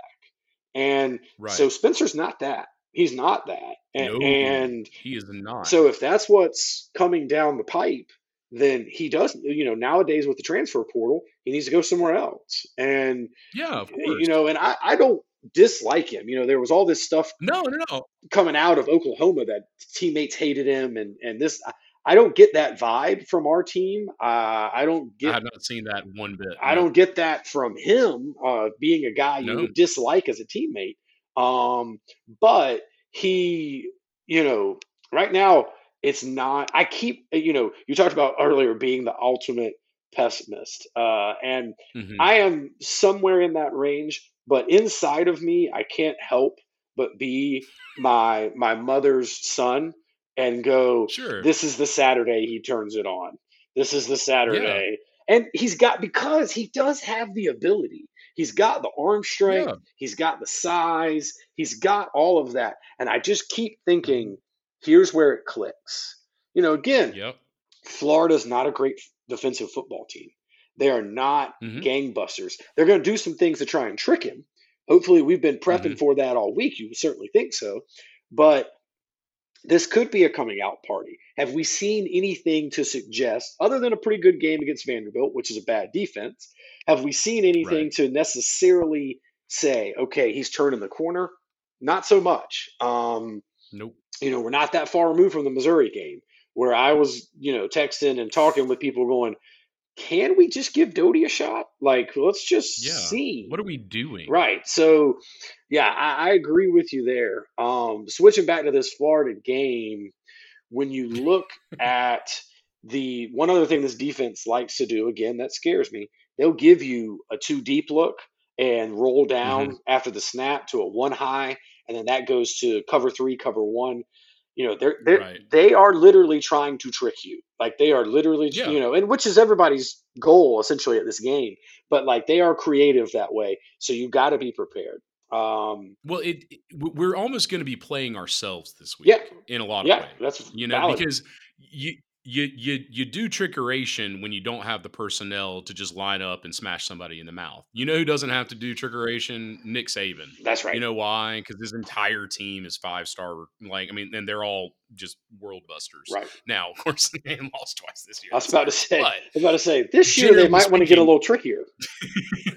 And right. so Spencer's not that. He's not that. And, No. and he is not. so if that's what's coming down the pipe, then he doesn't. you know, nowadays with the transfer portal, he needs to go somewhere else. And, yeah, of course. you know, and I, I don't dislike him. You know, there was all this stuff no, no, no. coming out of Oklahoma that teammates hated him and, and this, I, I don't get that vibe from our team. Uh, I don't get. I have not seen that one bit. I no. don't get that from him, uh, being a guy you No. dislike as a teammate. Um, but he, you know, right now it's not. I keep, you know, you talked about earlier being the ultimate pessimist, uh, and Mhm. I am somewhere in that range. But inside of me, I can't help but be my my mother's son and go, Sure. this is the Saturday he turns it on. This is the Saturday. And he's got because he does have the ability. He's got the arm strength, Yeah. he's got the size, he's got all of that. And I just keep thinking, here's where it clicks. You know, again, Yep. Florida's not a great defensive football team. They are not Mhm. gangbusters. They're going to do some things to try and trick him. Hopefully, we've been prepping Mhm. for that all week. You certainly think so. But this could be a coming out party. Have we seen anything to suggest, other than a pretty good game against Vanderbilt, which is a bad defense? Have we seen anything Right. to necessarily say, okay, he's turning the corner? Not so much. Um, Nope. You know, we're not that far removed from the Missouri game where I was, you know, texting and talking with people going, can we just give Doty a shot? Like, let's just Yeah. see. What are we doing? Right. So, yeah, I, I agree with you there. Um, switching back to this Florida game, when you look at the one other thing this defense likes to do, again, that scares me, they'll give you a two deep look and roll down after the snap to a one high, and then that goes to cover three, cover one. You know, they're, they're Right. they are literally trying to trick you. Like they are literally, Yeah. you know, and which is everybody's goal essentially at this game. But like they are creative that way, so you got to be prepared. Um, Well, it, it- we're almost going to be playing ourselves this week. Yeah. In a lot of yeah, ways. that's you know valid. because you you you you do trickeration when you don't have the personnel to just line up and smash somebody in the mouth. You know who doesn't have to do trickeration? Nick Saban. that's right. You know why? Because his entire team is five star. Like I mean, and they're all just world busters. right. Now, of course, they lost twice this year. I was about to say. I was about to say this year they might want to get a little trickier.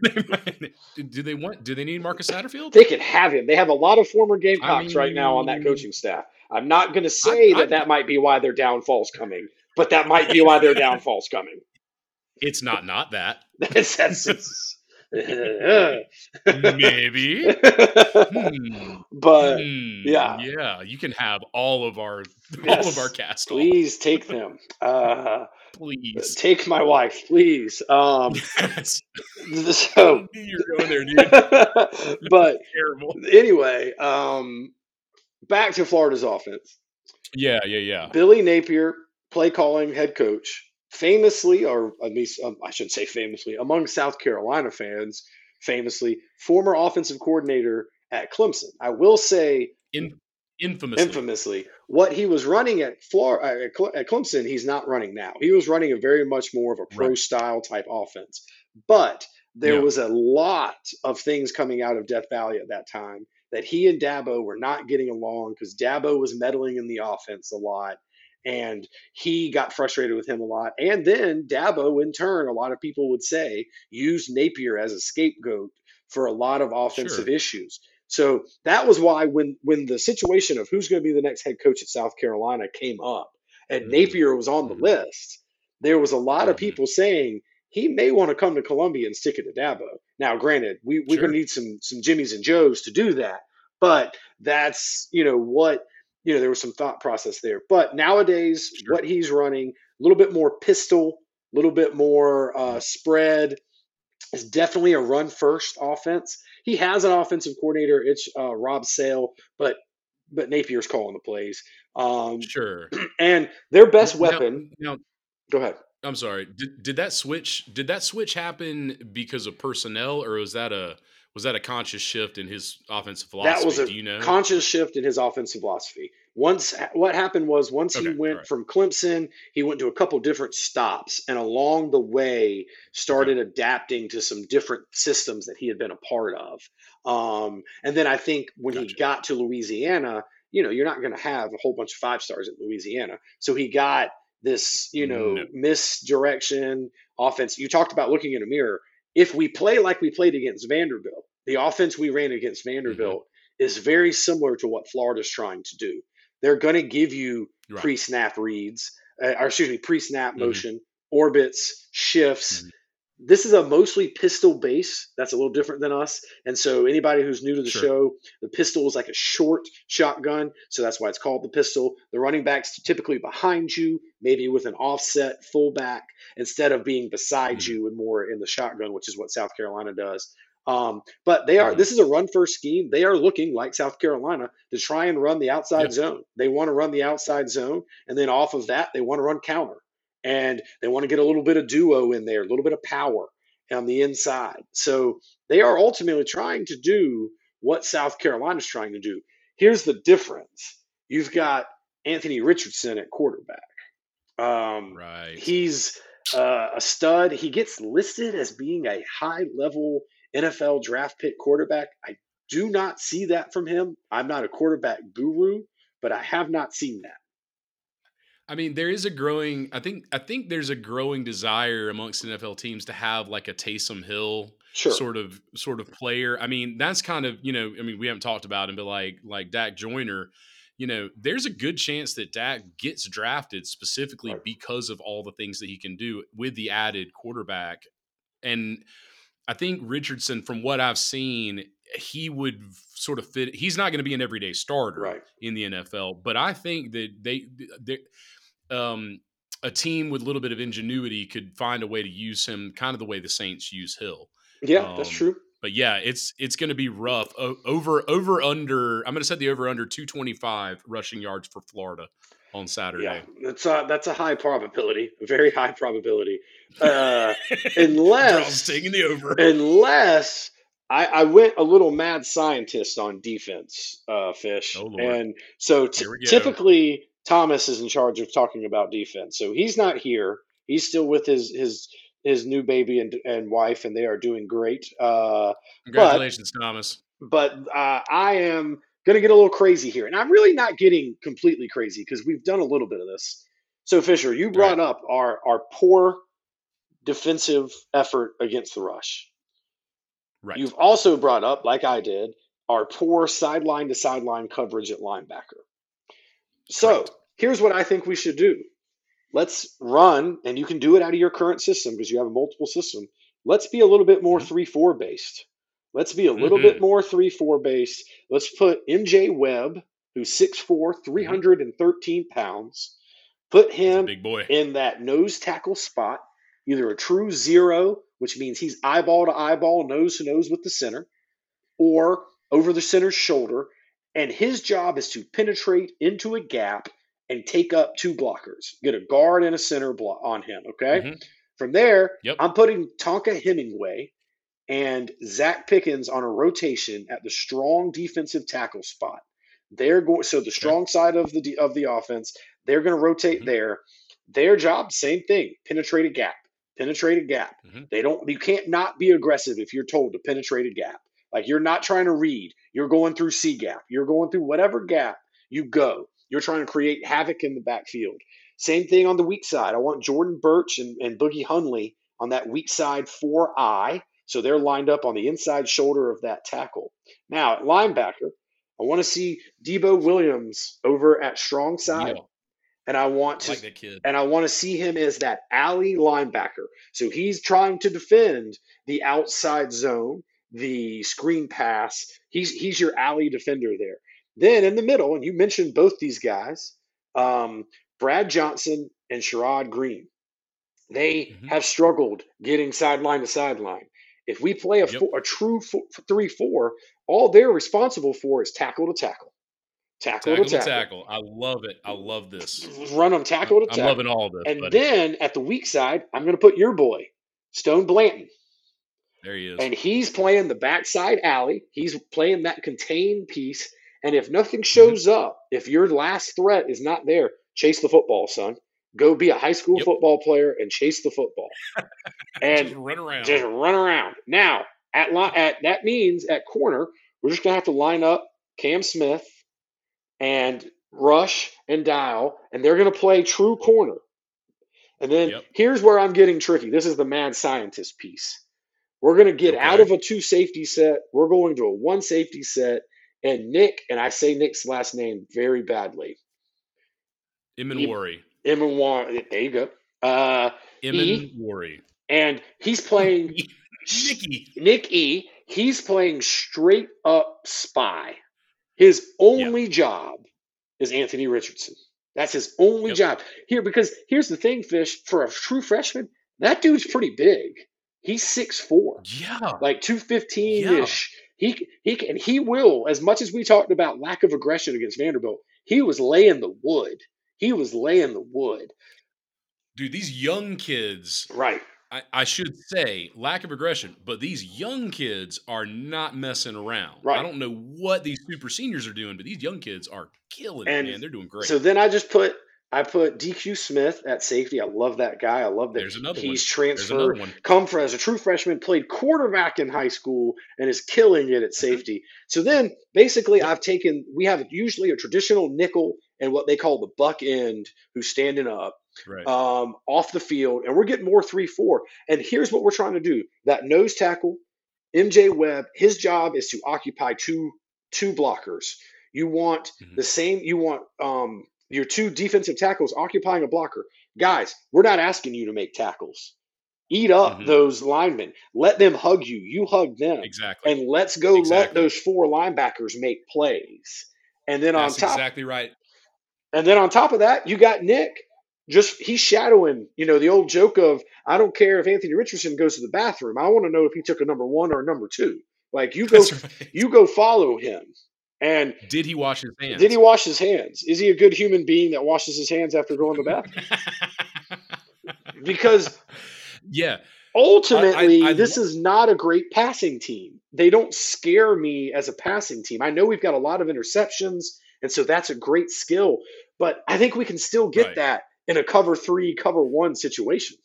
They might- do they want? Do they need Marcus Satterfield? They could have him. They have a lot of former Gamecocks right now on that coaching staff. I'm not going to say I- that that might be why their downfall's coming, but that might be why their downfall's coming. It's not not that. That's, that's Maybe. Hmm. but Hmm, yeah. yeah, you can have all of our all of our cast. please take them. Uh, please. take my wife, please. Um, Yes. so, You're going there, dude. but Terrible. anyway, um, back to Florida's offense. Yeah, yeah, yeah. Billy Napier, play calling head coach, famously, or at least um, I shouldn't say famously, among South Carolina fans, famously, former offensive coordinator at Clemson. I will say In, infamously. infamously, what he was running at Florida at, Cle- at Clemson, he's not running now. He was running a very much more of a pro Right. style type offense. But there Yeah. was a lot of things coming out of Death Valley at that time that he and Dabo were not getting along because Dabo was meddling in the offense a lot. And he got frustrated with him a lot. And then Dabo, in turn, a lot of people would say, used Napier as a scapegoat for a lot of offensive Sure. issues. So that was why when when the situation of who's going to be the next head coach at South Carolina came up and Mhm. Napier was on the Mhm. list, there was a lot of Mhm. people saying he may want to come to Columbia and stick it to Dabo. Now, granted, we, we're going to need some some Jimmys and Joes to do that, but that's you know what you know there was some thought process there. But nowadays, Sure. what he's running a little bit more pistol, a little bit more uh, spread. It's definitely a run first offense. He has an offensive coordinator. It's uh, Rob Sale, but but Napier's calling the plays. Um, Sure. and their best Now, weapon. now, Go ahead. I'm sorry. Did, did that switch? Did that switch happen because of personnel, or was that a was that a conscious shift in his offensive philosophy? That was a you know? conscious shift in his offensive philosophy. Once what happened was once he Okay. All went right. from Clemson, he went to a couple different stops, and along the way Okay. started adapting to some different systems that he had been a part of. Um, and then I think when he got to Louisiana, you know, you're not going to have a whole bunch of five stars at Louisiana, so he got this, you know, No. misdirection offense. You talked about looking in a mirror. If we play like we played against Vanderbilt, the offense we ran against hmm Vanderbilt is very similar to what Florida's trying to do. They're going to give you Right. pre-snap reads, uh, or excuse me, pre-snap hmm motion, orbits, shifts. hmm This is a mostly pistol base. That's a little different than us. And so anybody who's new to the Sure. show, the pistol is like a short shotgun, so that's why it's called the pistol. The running back's typically behind you, maybe with an offset fullback, instead of being beside hmm you and more in the shotgun, which is what South Carolina does. Um, but they are. hmm This is a run first scheme. They are looking like South Carolina to try and run the outside Yeah. zone. They want to run the outside zone, and then off of that, they want to run counter, and they want to get a little bit of duo in there, a little bit of power on the inside. So they are ultimately trying to do what South Carolina is trying to do. Here's the difference: you've got Anthony Richardson at quarterback. Um, Right. he's uh, a stud. He gets listed as being a high level NFL draft pick quarterback. I do not see that from him. I'm not a quarterback guru, but I have not seen that. I mean, there is a growing. I think. I think there's a growing desire amongst NFL teams to have like a Taysom Hill Sure. sort of sort of player. I mean, that's kind of you know. I mean, we haven't talked about him, but like like Dak Joyner, you know, there's a good chance that Dak gets drafted specifically Right. because of all the things that he can do with the added quarterback. And I think Richardson, from what I've seen, he would sort of fit. He's not going to be an everyday starter Right. in the NFL, but I think that they, they um, a team with a little bit of ingenuity could find a way to use him, kind of the way the Saints use Hill. Yeah, that's Um, true. but yeah, it's it's going to be rough. O- over over under. I'm going to set the over under 225 rushing yards for Florida on Saturday. Yeah, that's a that's a high probability, a very high probability. Uh, unless taking the over. unless I, I went a little mad scientist on defense, uh, fish, Oh and so t- here we go. typically Thomas is in charge of talking about defense. So he's not here. He's still with his his his new baby and and wife, and they are doing great. Uh, but Congratulations, Thomas. but uh, I am going to get a little crazy here, and I'm really not getting completely crazy because we've done a little bit of this. So Fischer, you All right. brought up our our poor defensive effort against the rush. Right. You've also brought up, like I did, our poor sideline to sideline coverage at linebacker. So Correct. here's what I think we should do. Let's run, and you can do it out of your current system because you have a multiple system. Let's be a little bit more Mhm. 3 4 based. Let's be a little bit Mhm. more 3 4 based. Let's put MJ Webb, who's 6'4, Mhm. 313 pounds, put him big boy. in that nose tackle spot, either a true zero, which means he's eyeball to eyeball, nose to nose with the center, or over the center's shoulder. And his job is to penetrate into a gap and take up two blockers, get a guard and a center block on him. Okay. hmm From there, Yep. I'm putting Tonka Hemingway and Zach Pickens on a rotation at the strong defensive tackle spot. They're going so the strong side of the of the offense. They're going to rotate hmm there. Their job, same thing, penetrate a gap, penetrate a gap. hmm They don't. You can't not be aggressive if you're told to penetrate a gap. Like you're not trying to read. You're going through C gap. You're going through whatever gap you go. You're trying to create havoc in the backfield. Same thing on the weak side. I want Jordan Burch and, and Boogie Hunley on that weak side four I. So they're lined up on the inside shoulder of that tackle. Now at linebacker, I want to see Debo Williams over at strong side, Yeah, and I want to like and I want to see him as that alley linebacker. So he's trying to defend the outside zone, the screen pass. He's he's your alley defender there. Then in the middle, and you mentioned both these guys, um, Brad Johnson and Sherrod Greene. They hmm have struggled getting sideline to sideline. If we play a, Yep. four, a true four, three four, all they're responsible for is tackle to tackle, tackle to Tackle to tackle, tackle. I love it. I love this. run them I- tackle to tackle. I'm loving all this, And buddy. then at the weak side, I'm going to put your boy, Stone Blanton. There he is. And he's playing the backside alley. He's playing that contained piece. And if nothing hmm shows up, if your last threat is not there, chase the football, son. Go be a high school Yep. football player and chase the football. Just And run around. just run around. Now, at, li- at that means at corner, we're just going to have to line up Cam Smith and Rush and Dial, and they're going to play true corner. And then Yep. here's where I'm getting tricky. This is the mad scientist piece. We're going to get out of a two safety set. We're going to a one safety set. And Nick, and I say Nick's last name very badly. Emin Worry. There you go. Uh, Worry. and he's playing Nicky. Nick E. He's playing straight up spy. His Yeah. only job is Anthony Richardson. That's his only Yep. job here. Because here's the thing, Fish. For a true freshman, that dude's pretty big. He's six four. Yeah. like 215 ish. He he can he will as much as we talked about lack of aggression against Vanderbilt. He was laying the wood. He was laying the wood. Dude, these young kids, Right. I, I should say lack of aggression, but these young kids are not messing around. Right. I don't know what these super seniors are doing, but these young kids are killing it, And man. They're doing great. so then I just put I put DQ Smith at safety. I love that guy. I love that There's another he's one. Transferred, one. come for as a true freshman, played quarterback in high school, and is killing it at Mhm. safety. So then basically I've taken we have usually a traditional nickel and what they call the buck end who's standing up. Right. um, off the field, and we're getting more three four. And here's what we're trying to do: that nose tackle, MJ Webb, his job is to occupy two two blockers. You want Mhm. the same. You want um, your two defensive tackles occupying a blocker. Guys, we're not asking you to make tackles. Eat up Mhm. those linemen. Let them hug you. You hug them, Exactly. and let's go let those four linebackers make plays. And then on That's top, exactly right. And then on top of that, you got Nick. Just he's shadowing, you know, the old joke of I don't care if Anthony Richardson goes to the bathroom. I want to know if he took a number one or a number two. Like you go, right. you go follow him. And Did he wash his hands? did he wash his hands? Is he a good human being that washes his hands after going to the bathroom? Because yeah. ultimately, I this is not a great passing team. They don't scare me as a passing team. I know we've got a lot of interceptions, and so that's a great skill. But I think we can still get Right. that in a cover three, cover one situation.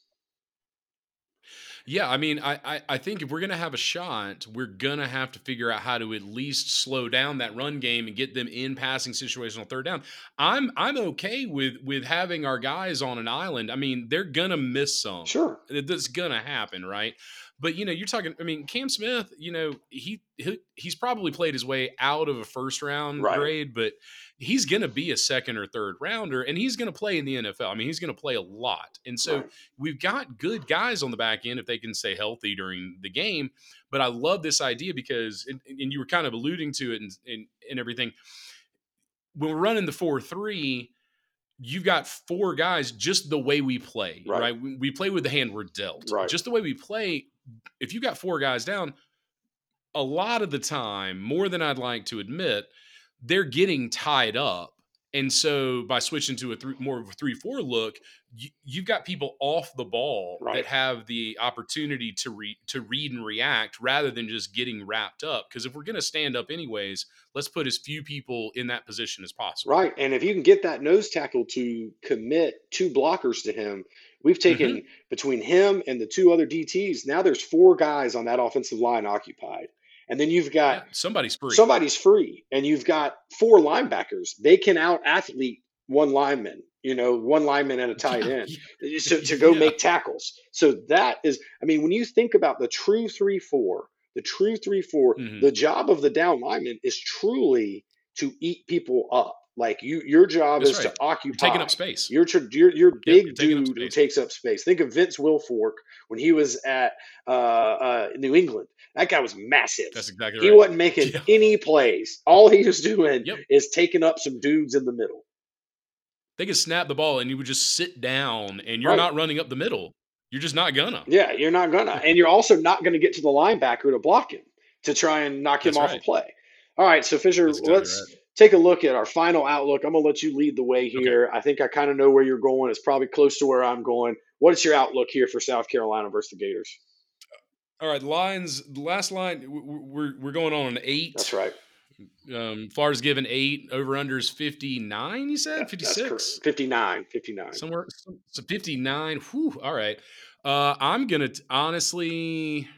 Yeah, I mean, I, I, I think if we're gonna have a shot, we're gonna have to figure out how to at least slow down that run game and get them in passing situations on third down. I'm I'm okay with with having our guys on an island. I mean, they're gonna miss some. Sure. That's gonna happen, right? But you know, you're talking. I mean, Cam Smith. You know, he, he he's probably played his way out of a first round Right. grade, but he's gonna be a second or third rounder, and he's gonna play in the NFL. I mean, he's gonna play a lot, and so Right. we've got good guys on the back end if they can stay healthy during the game. But I love this idea because, and, and you were kind of alluding to it and, and, and everything. When we're running the 4 3, you've got four guys just the way we play, Right. right? We, we play with the hand we're dealt. Right. Just the way we play. If you got four guys down, a lot of the time, more than I'd like to admit, they're getting tied up. And so by switching to a three, more of a three four look, you, you've got people off the ball Right. that have the opportunity to re, to read and react rather than just getting wrapped up. Because if we're going to stand up anyways, let's put as few people in that position as possible. Right. And if you can get that nose tackle to commit two blockers to him, We've taken mm-hmm. between him and the two other DTs, now there's four guys on that offensive line occupied. And then you've got yeah, somebody's free. Somebody's free. And you've got four linebackers. They can out athlete one lineman, you know, one lineman and a tight end to, to go yeah. make tackles. So that is, I mean, when you think about the true 3 4, the true 3 4, mm-hmm. the job of the down lineman is truly to eat people up. Like you, your job That's is right. to occupy. You're taking up space. You're you're, you're big yep, dude who takes up space. Think of Vince Wilfork when he was at uh, uh, New England. That guy was massive. That's exactly right. He wasn't making yeah. any plays. All he was doing yep. is taking up some dudes in the middle. They could snap the ball and you would just sit down and you're right. not running up the middle. You're just not gonna. Yeah, you're not gonna. And you're also not gonna get to the linebacker to block him to try and knock him That's off right. a play. All right, so Fischer, let's. Take a look at our final outlook. I'm gonna let you lead the way here. Okay. I think I kind of know where you're going. It's probably close to where I'm going. What is your outlook here for South Carolina versus the Gators? All right, lines. Last line, we're we're going on an eight. That's right. Um, Florida's given eight. Over under is 59, you said? 56? 59. 59. Somewhere. So 59. Whew, all right. Uh, I'm going to honestly.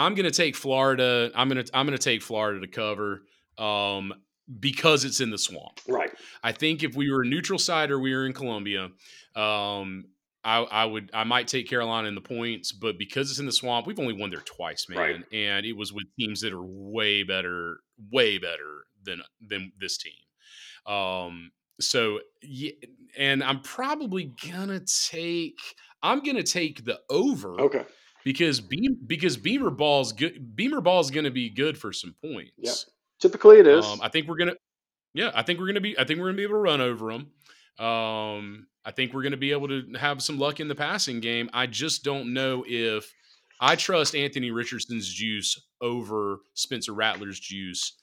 I'm going to take Florida. I'm going to I'm going to take Florida to cover um, because it's in the swamp. Right. I think if we were a neutral side or we were in Columbia, um, I, I, would I might take Carolina in the points, but because it's in the swamp, we've only won there twice, man, right. and it was with teams that are way better, way better than than this team. Um, so yeah, and I'm probably gonna take I'm gonna take the over. Okay. Because Beam because Beamer ball's good. Beamer ball's gonna be good for some points. Yeah. Typically, it is. Um, I think we're gonna. Yeah, I think we're gonna be. I think we're gonna be able to run over them. Um, I think we're going to be able to have some luck in the passing game. I just don't know if I trust Anthony Richardson's juice over Spencer Rattler's juice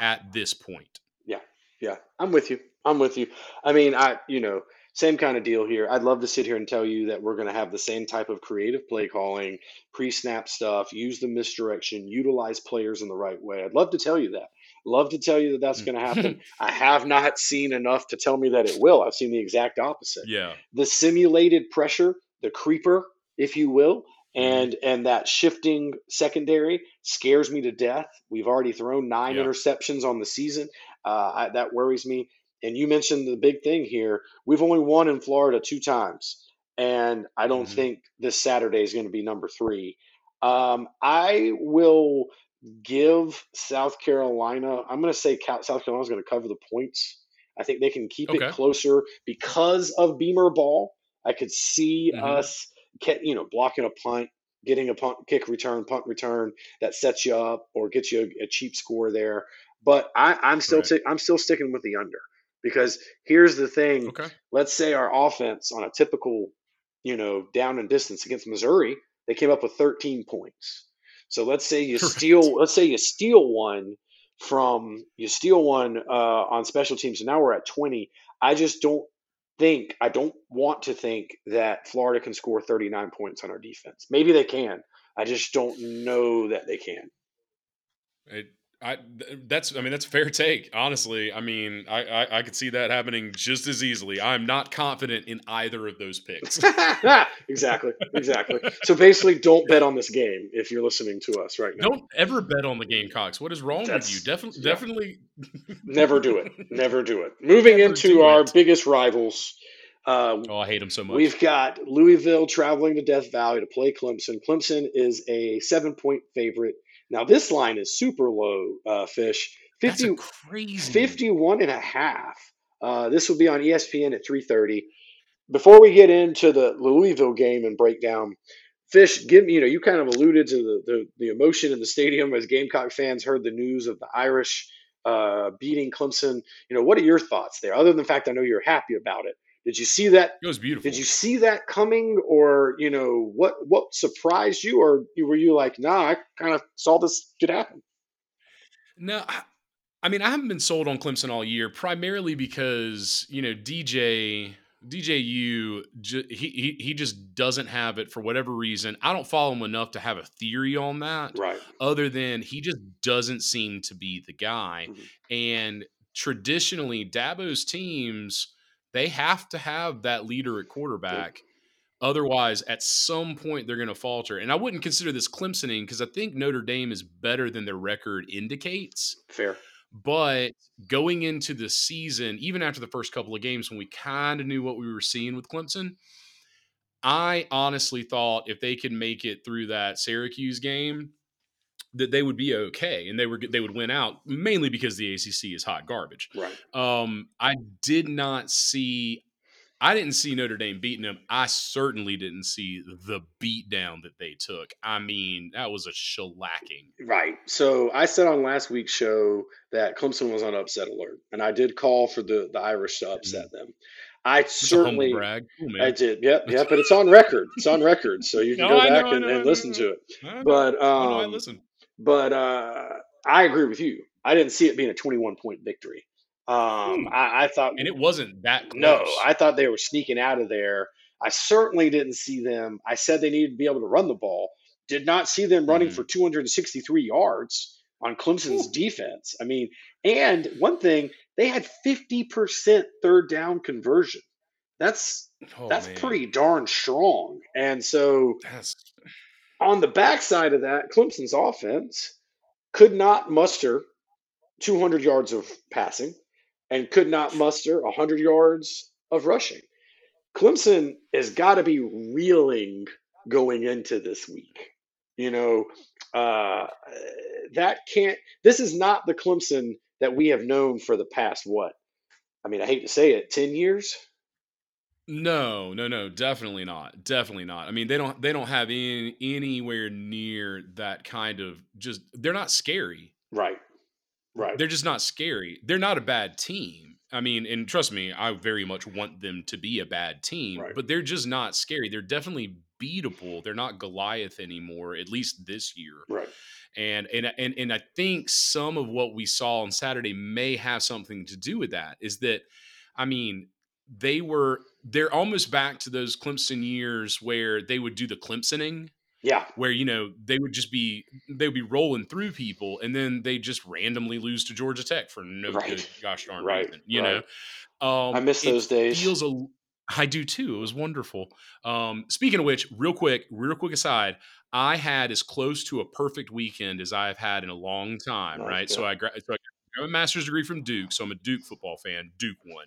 at this point. Yeah, yeah, I'm with you. I'm with you. I mean, I you know same kind of deal here. I'd love to sit here and tell you that we're going to have the same type of creative play calling, pre snap stuff, use the misdirection, utilize players in the right way. I'd love to tell you that. Love to tell you that that's mm. going to happen. I have not seen enough to tell me that it will. I've seen the exact opposite. Yeah. The simulated pressure, the creeper, if you will, mm-hmm. and and that shifting secondary scares me to death. We've already thrown nine yeah. interceptions on the season. Uh, I, that worries me. And you mentioned the big thing here. We've only won in Florida two times, and I don't mm-hmm. think this Saturday is going to be number three. Um, I will give South Carolina. I'm going to say South Carolina is going to cover the points. I think they can keep okay. it closer because of Beamer ball. I could see mm-hmm. us, you know, blocking a punt, getting a punt kick return, punt return that sets you up or gets you a, a cheap score there. But I, am still right. t- I'm still sticking with the under because here's the thing. Okay. Let's say our offense on a typical, you know, down and distance against Missouri, they came up with 13 points. So let's say you Correct. steal, let's say you steal one from you steal one uh, on special teams, and now we're at twenty. I just don't think I don't want to think that Florida can score thirty nine points on our defense. Maybe they can. I just don't know that they can. It, I that's I mean that's a fair take. Honestly, I mean I, I, I could see that happening just as easily. I'm not confident in either of those picks. exactly, exactly. So basically, don't bet on this game if you're listening to us right now. Don't ever bet on the Gamecocks. What is wrong that's, with you? Definitely, yeah. definitely. Never do it. Never do it. Moving Never into our it. biggest rivals. Uh, oh, I hate them so much. We've got Louisville traveling to Death Valley to play Clemson. Clemson is a seven point favorite. Now this line is super low, uh, fish. 50, crazy 51 and a half. Uh, this will be on ESPN at 3:30. Before we get into the Louisville game and breakdown, Fish, give me, you know, you kind of alluded to the, the, the emotion in the stadium as Gamecock fans heard the news of the Irish uh, beating Clemson. You know, what are your thoughts there? Other than the fact I know you're happy about it, did you see that? It was beautiful. Did you see that coming, or you know what what surprised you, or were you like, nah, I kind of saw this could happen? No, I mean I haven't been sold on Clemson all year, primarily because you know DJ DJU he, he he just doesn't have it for whatever reason. I don't follow him enough to have a theory on that. Right. Other than he just doesn't seem to be the guy, mm-hmm. and traditionally Dabo's teams They have to have that leader at quarterback. Otherwise, at some point, they're going to falter. And I wouldn't consider this Clemsoning because I think Notre Dame is better than their record indicates. Fair. But going into the season, even after the first couple of games, when we kind of knew what we were seeing with Clemson, I honestly thought if they could make it through that Syracuse game, that they would be okay and they were they would win out mainly because the ACC is hot garbage. Right. Um, I did not see. I didn't see Notre Dame beating them. I certainly didn't see the beatdown that they took. I mean, that was a shellacking. Right. So I said on last week's show that Clemson was on upset alert, and I did call for the the Irish to upset mm-hmm. them. I That's certainly brag. Ooh, I did. Yep, yep. But it's on record. It's on record, so you can no, go back know, and, know, and listen know. to it. I But I I um, listen. But uh, I agree with you. I didn't see it being a 21 point victory. Um, Hmm. I, I thought And it wasn't that close. no, I thought they were sneaking out of there. I certainly didn't see them. I said they needed to be able to run the ball. Did not see them running Mhm. for 263 yards on Clemson's Whew. defense. I mean, and one thing, they had 50% third down conversion. That's oh, that's man. pretty darn strong. And so That's on the backside of that, Clemson's offense could not muster 200 yards of passing and could not muster 100 yards of rushing. Clemson has got to be reeling going into this week. You know, uh, that can't, this is not the Clemson that we have known for the past, what? I mean, I hate to say it, 10 years? No, no, no, definitely not. Definitely not. I mean, they don't they don't have any anywhere near that kind of just they're not scary. Right, right. They're just not scary. They're not a bad team. I mean, and trust me, I very much want them to be a bad team, Right. but they're just not scary. They're definitely beatable. They're not Goliath anymore, at least this year. Right. And and and and I think some of what we saw on Saturday may have something to do with that. Is that I mean, they were they're almost back to those Clemson years where they would do the Clemsoning, Yeah. where you know they would just be they would be rolling through people, and then they just randomly lose to Georgia Tech for no Right. good gosh darn Right, reason. You right. know, um, I miss those days. Feels a I do too. It was wonderful. Um, speaking of which, real quick, real quick aside, I had as close to a perfect weekend as I've had in a long time. Right, so. I gra- so I got a master's degree from Duke, so I'm a Duke football fan. Duke won.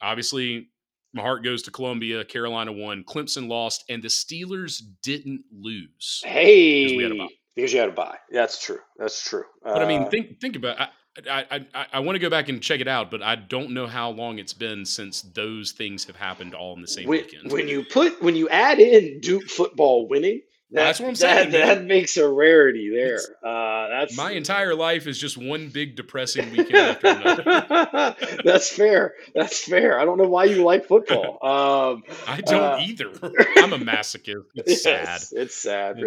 Obviously, my heart goes to Columbia. Carolina won. Clemson lost, and the Steelers didn't lose. Hey, we had a bye. because you had a bye. That's true. That's true. But I mean, Uh, think think about. I, I, I, I want to go back and check it out, but I don't know how long it's been since those things have happened all in the same when, weekend. when you put when you add in Duke football winning, that, That's what I'm saying, man. That makes a rarity there. Uh, that's My entire life is just one big depressing weekend after another. that's fair. That's fair. I don't know why you like football. Um, I don't uh, either. I'm a masochist. It's sad. it's sad, It's-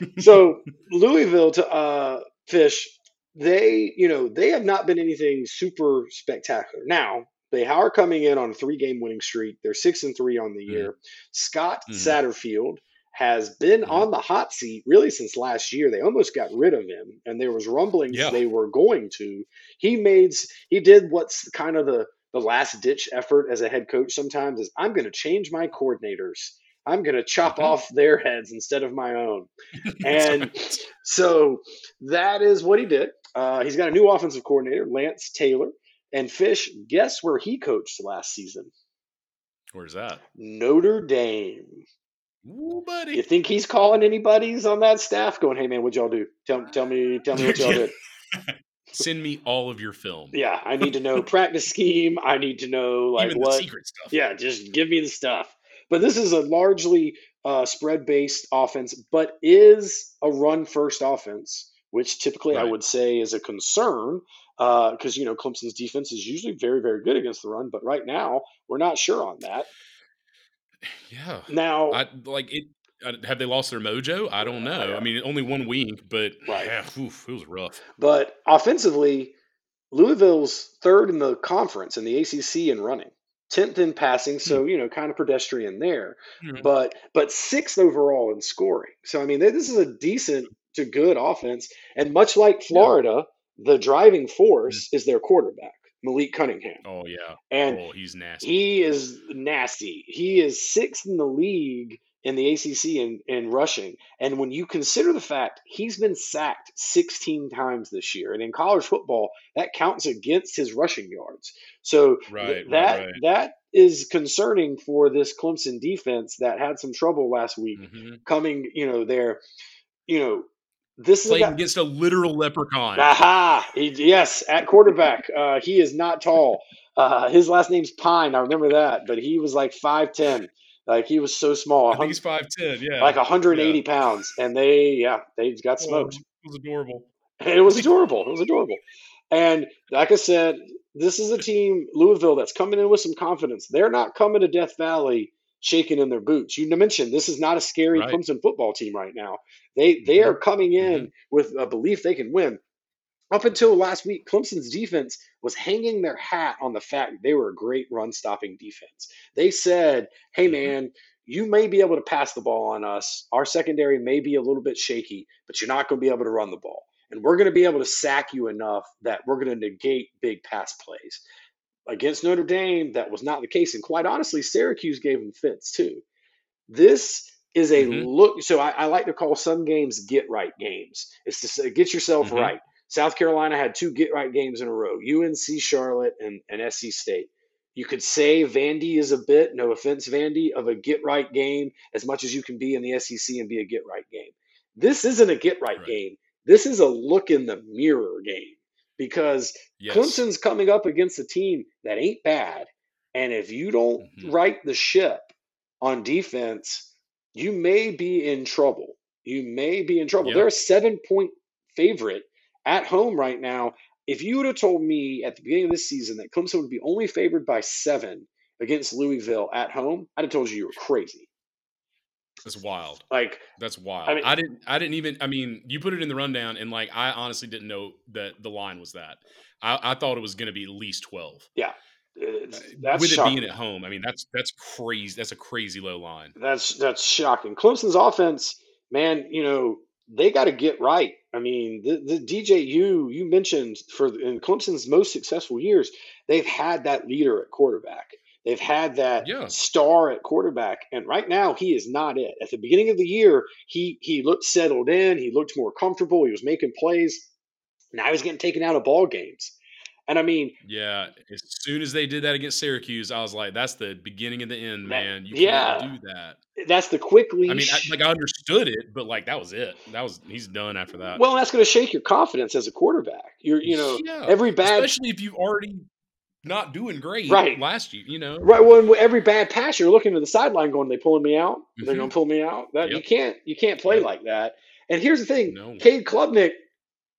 really. so Louisville to uh, Fish, they you know they have not been anything super spectacular. Now they are coming in on a three game winning streak. They're six and three on the Mhm. year. Scott Mhm. Satterfield has been on the hot seat really since last year. They almost got rid of him, and there was rumblings Yeah. they were going to. He made he did what's kind of the the last ditch effort as a head coach. Sometimes is I'm going to change my coordinators. I'm going to chop Mhm. off their heads instead of my own. And right. so that is what he did. Uh, he's got a new offensive coordinator, Lance Taylor. And Fish, guess where he coached last season? Where's that? Notre Dame. Ooh, You think he's calling anybody's on that staff going, hey man, what'd y'all do? Tell, tell me, tell me what y'all did. Send me all of your film. Yeah, I need to know practice scheme. I need to know like Even what secret stuff. Yeah, just give me the stuff. But this is a largely uh, spread based offense, but is a run first offense, which typically I would say is a concern because, you know, Clemson's defense is usually very, very good against the run. But right now, we're not sure on that. Yeah. Now, I like it. uh, Have they lost their mojo? I don't know. Yeah. I mean, only one week, but Right. yeah, oof, it was rough. but offensively, Louisville's third in the conference in the ACC in running, 10th in passing. So, you know, kind of pedestrian there. Mhm. but but sixth overall in scoring. So I mean, this is a decent to good offense, and much like Florida, the driving force is their quarterback. Malik Cunningham. Oh yeah. And oh, he's nasty. he is nasty. He is sixth in the league in the ACC in, in rushing. And when you consider the fact he's been sacked 16 times this year, and in college football, that counts against his rushing yards. So th- that right, right. that is concerning for this Clemson defense that had some trouble last week hmm coming, you know, there. You know, this is a Playing guy, against a literal leprechaun. Aha! He, yes, at quarterback. Uh, he is not tall. Uh, his last name's Pyne. I remember that, but he was like five ten. Like he was so small, I think he's five ten. Yeah. like 180 yeah. pounds, and they, yeah, they got Oh, smoked. it was adorable. It was adorable. It was adorable. And like I said, this is a team, Louisville, that's coming in with some confidence. They're not coming to Death Valley shaking in their boots. You mentioned this is not a scary Right. Clemson football team right now. They they Mhm. are coming in with a belief they can win. Up until last week, Clemson's defense was hanging their hat on the fact they were a great run stopping defense. They said, hey, Mhm. man, you may be able to pass the ball on us. Our secondary may be a little bit shaky, but you're not going to be able to run the ball. And we're going to be able to sack you enough that we're going to negate big pass plays. Against Notre Dame, that was not the case. And quite honestly, Syracuse gave them fits too. This is a Mhm. look. So I, I like to call some games get right games. It's to say, get yourself Mhm. right. South Carolina had two get right games in a row UNC Charlotte and, and SC State. You could say Vandy is a bit, no offense, Vandy, of a get right game as much as you can be in the SEC and be a get right game. This isn't a get right Right. game. This is a look in the mirror game because Yes. Clemson's coming up against a team that ain't bad. And if you don't Mhm. right the ship on defense, you may be in trouble. You may be in trouble. Yeah. They're a seven point favorite at home right now. If you would have told me at the beginning of this season that Clemson would be only favored by seven against Louisville at home, I'd have told you you were crazy. That's wild. Like, That's wild. I mean, I, didn't. I didn't even. I mean, you put it in the rundown, and like, I honestly didn't know that the line was that. I, I thought it was going to be at least twelve. Yeah, uh, that's With it shocking. being at home, I mean, that's that's crazy. That's a crazy low line. That's that's shocking. Clemson's offense, man, you know they got to get right. I mean, the, the DJU you mentioned for in Clemson's most successful years, they've had that leader at quarterback. They've had that Yeah. star at quarterback, and right now he is not it. At the beginning of the year, he he looked settled in. He looked more comfortable. He was making plays. Now he's getting taken out of ball games, and I mean, Yeah. As soon as they did that against Syracuse, I was like, "That's the beginning of the end, That- man. You yeah. can't do that." that's the quick leash. I mean, I, like I understood it, but like that was it. That was he's done after that. well, that's going to shake your confidence as a quarterback. You're you know Yeah. every bad especially if you've already not doing great Right. last year. You know, Right. Well, and every bad pass, you're looking to the sideline, going, "They pulling me out? They're Mhm. going to pull me out." That you can't, you can't play Yep. like that. And here's the thing: No. Cade Klubnik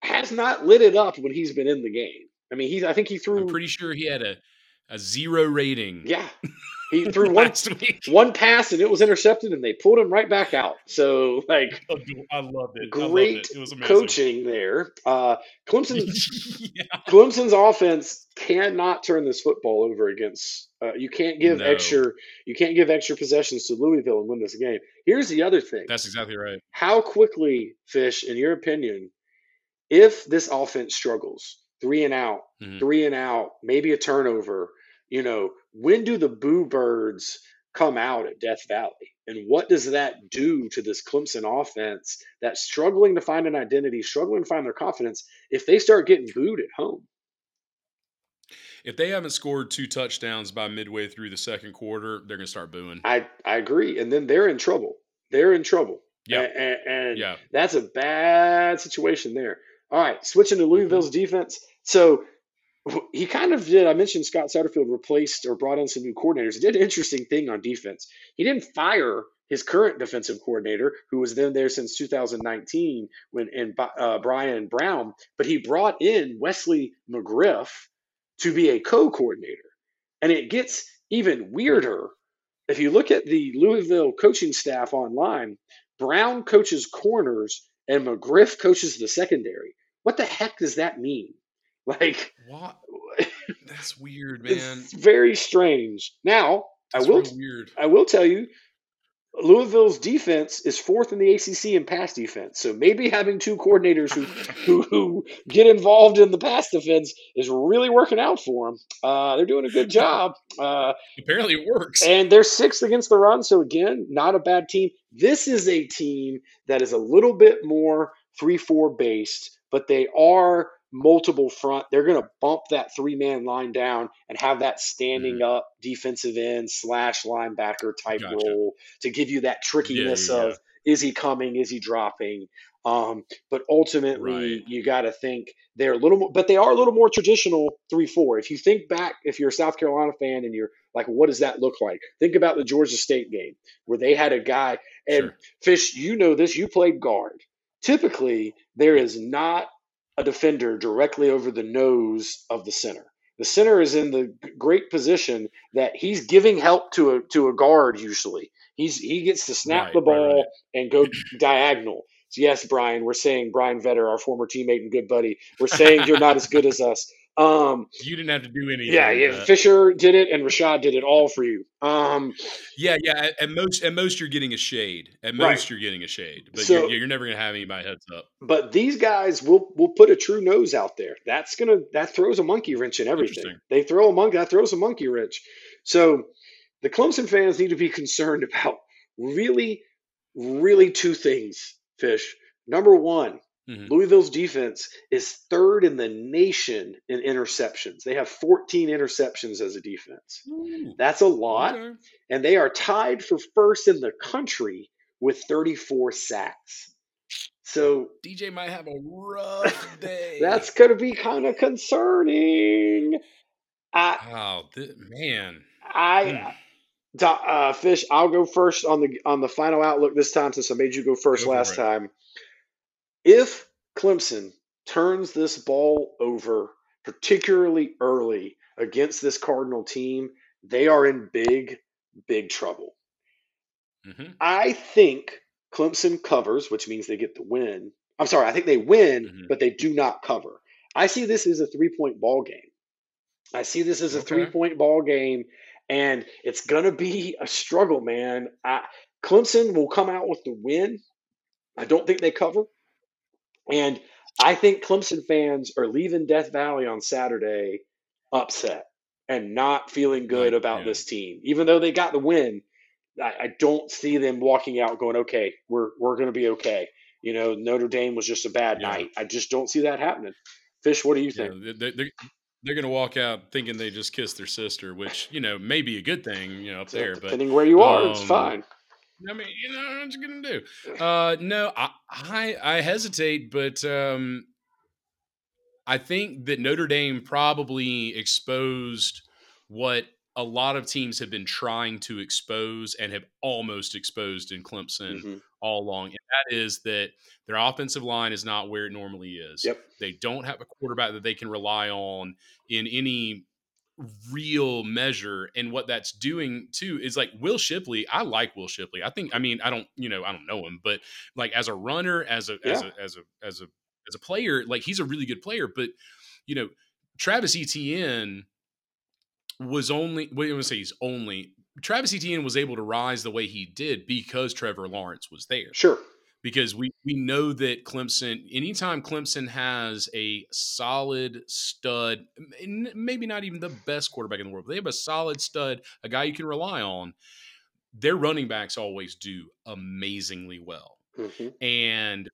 has not lit it up when he's been in the game. I mean, he's. I think he threw. I'm pretty sure he had a a zero rating. yeah, he threw one week. one pass and it was intercepted, and they pulled him right back out. So, like, I loved it. I loved great it. It was amazing. coaching there. Uh, Clemson. yeah. Clemson's offense cannot turn this football over against. Uh, you can't give No. extra. You can't give extra possessions to Louisville and win this game. Here's the other thing: That's exactly right. how quickly, Fish, in your opinion, if this offense struggles, three and out, Mhm. three and out, maybe a turnover, you know, when do the Boo Birds come out at Death Valley? And what does that do to this Clemson offense that's struggling to find an identity, struggling to find their confidence if they start getting booed at home? If they haven't scored two touchdowns by midway through the second quarter, they're going to start booing. I, I agree. And then they're in trouble. They're in trouble. Yeah. And, and, Yeah. That's a bad situation there. All right, switching to Louisville's defense. So he kind of did. I mentioned Scott Satterfield replaced or brought in some new coordinators. He did an interesting thing on defense. He didn't fire his current defensive coordinator, who was then there since 2019 when and uh, Brian Brown, but he brought in Wesley McGriff to be a co-coordinator. And it gets even weirder if you look at the Louisville coaching staff online. Brown coaches corners and McGriff coaches the secondary. What the heck does that mean? Like, What? That's weird, man. it's very strange. Now, That's I will, weird. I will tell you, Louisville's defense is fourth in the ACC in pass defense. So maybe having two coordinators who who, who get involved in the pass defense is really working out for them. Uh, they're doing a good job. Uh, Apparently, it works. and they're sixth against the run. So again, not a bad team. This is a team that is a little bit more three-four based, but they are multiple front. They're going to bump that three-man line down and have that standing up defensive end slash linebacker type Gotcha. role to give you that trickiness yeah, yeah. of is he coming, is he dropping. Um, but ultimately, Right. you got to think they're a little more, but they are a little more traditional three-four. If you think back, if you're a South Carolina fan and you're like, what does that look like? Think about the Georgia State game where they had a guy, and Sure. Fish, you know this, you played guard. Typically, there is not a defender directly over the nose of the center. The center is in the great position that he's giving help to a to a guard usually. He's he gets to snap Right, the right, ball right. and go diagonal. So yes, Brian, we're saying Brian Vetter, our former teammate and good buddy, we're saying you're not as good as us. Um, You didn't have to do anything. yeah, yeah, Fischer did it and Rashad did it all for you. Um, yeah, yeah. At, most, at most, you're getting a shade. At Right. most, you're getting a shade. But So- you're, you're never going to have anybody heads up. but these guys will will put a true nose out there. That's gonna that throws a monkey wrench in everything. They throw a monkey that throws a monkey wrench. So the Clemson fans need to be concerned about really, really two things. Fish number one, Mhm. Louisville's defense is third in the nation in interceptions. They have 14 interceptions as a defense. Ooh, That's a lot okay. and they are tied for first in the country with 34 sacks. So DJ might have a rough day. that's going to be kind of concerning. I, wow, th- man. I, Do- uh, Fish. I'll go first on the on the final outlook this time since I made you go first Go last time. If Clemson turns this ball over, particularly early against this Cardinal team, they are in big, big trouble. hmm I think Clemson covers, which means they get the win. I'm sorry, I think they win, Mhm. but they do not cover. I see this as a three point ball game. I see this as a Okay. three point ball game, and it's going to be a struggle, man. I, Clemson will come out with the win. I don't think they cover. And I think Clemson fans are leaving Death Valley on Saturday upset and not feeling good about yeah. this team. Even though they got the win, I, I don't see them walking out going, okay, we're, we're going to be okay. You know, Notre Dame was just a bad Yeah. night. I just don't see that happening. Fish, what do you Yeah, think? they, they, they're going to walk out thinking they just kissed their sister, which, you know, may be a good thing, you know, up there. But depending where you are, it's um, fine. I mean, you know, what you're gonna do? Uh, no, I, I, I hesitate, but um, I think that Notre Dame probably exposed what a lot of teams have been trying to expose and have almost exposed in Clemson Mhm. all along, and that is that their offensive line is not where it normally is. Yep. They don't have a quarterback that they can rely on in any real measure and what that's doing too is like Will Shipley I like Will Shipley. I think I mean I don't you know I don't know him but like as a runner as a as a as a as a as a player like he's a really good player but you know Travis Etienne was only wait I'm gonna say he's only Travis Etienne was able to rise the way he did because Trevor Lawrence was there. Sure. Because we we know that Clemson anytime Clemson has a solid stud maybe not even the best quarterback in the world but they have a solid stud a guy you can rely on their running backs always do amazingly well. Hmm and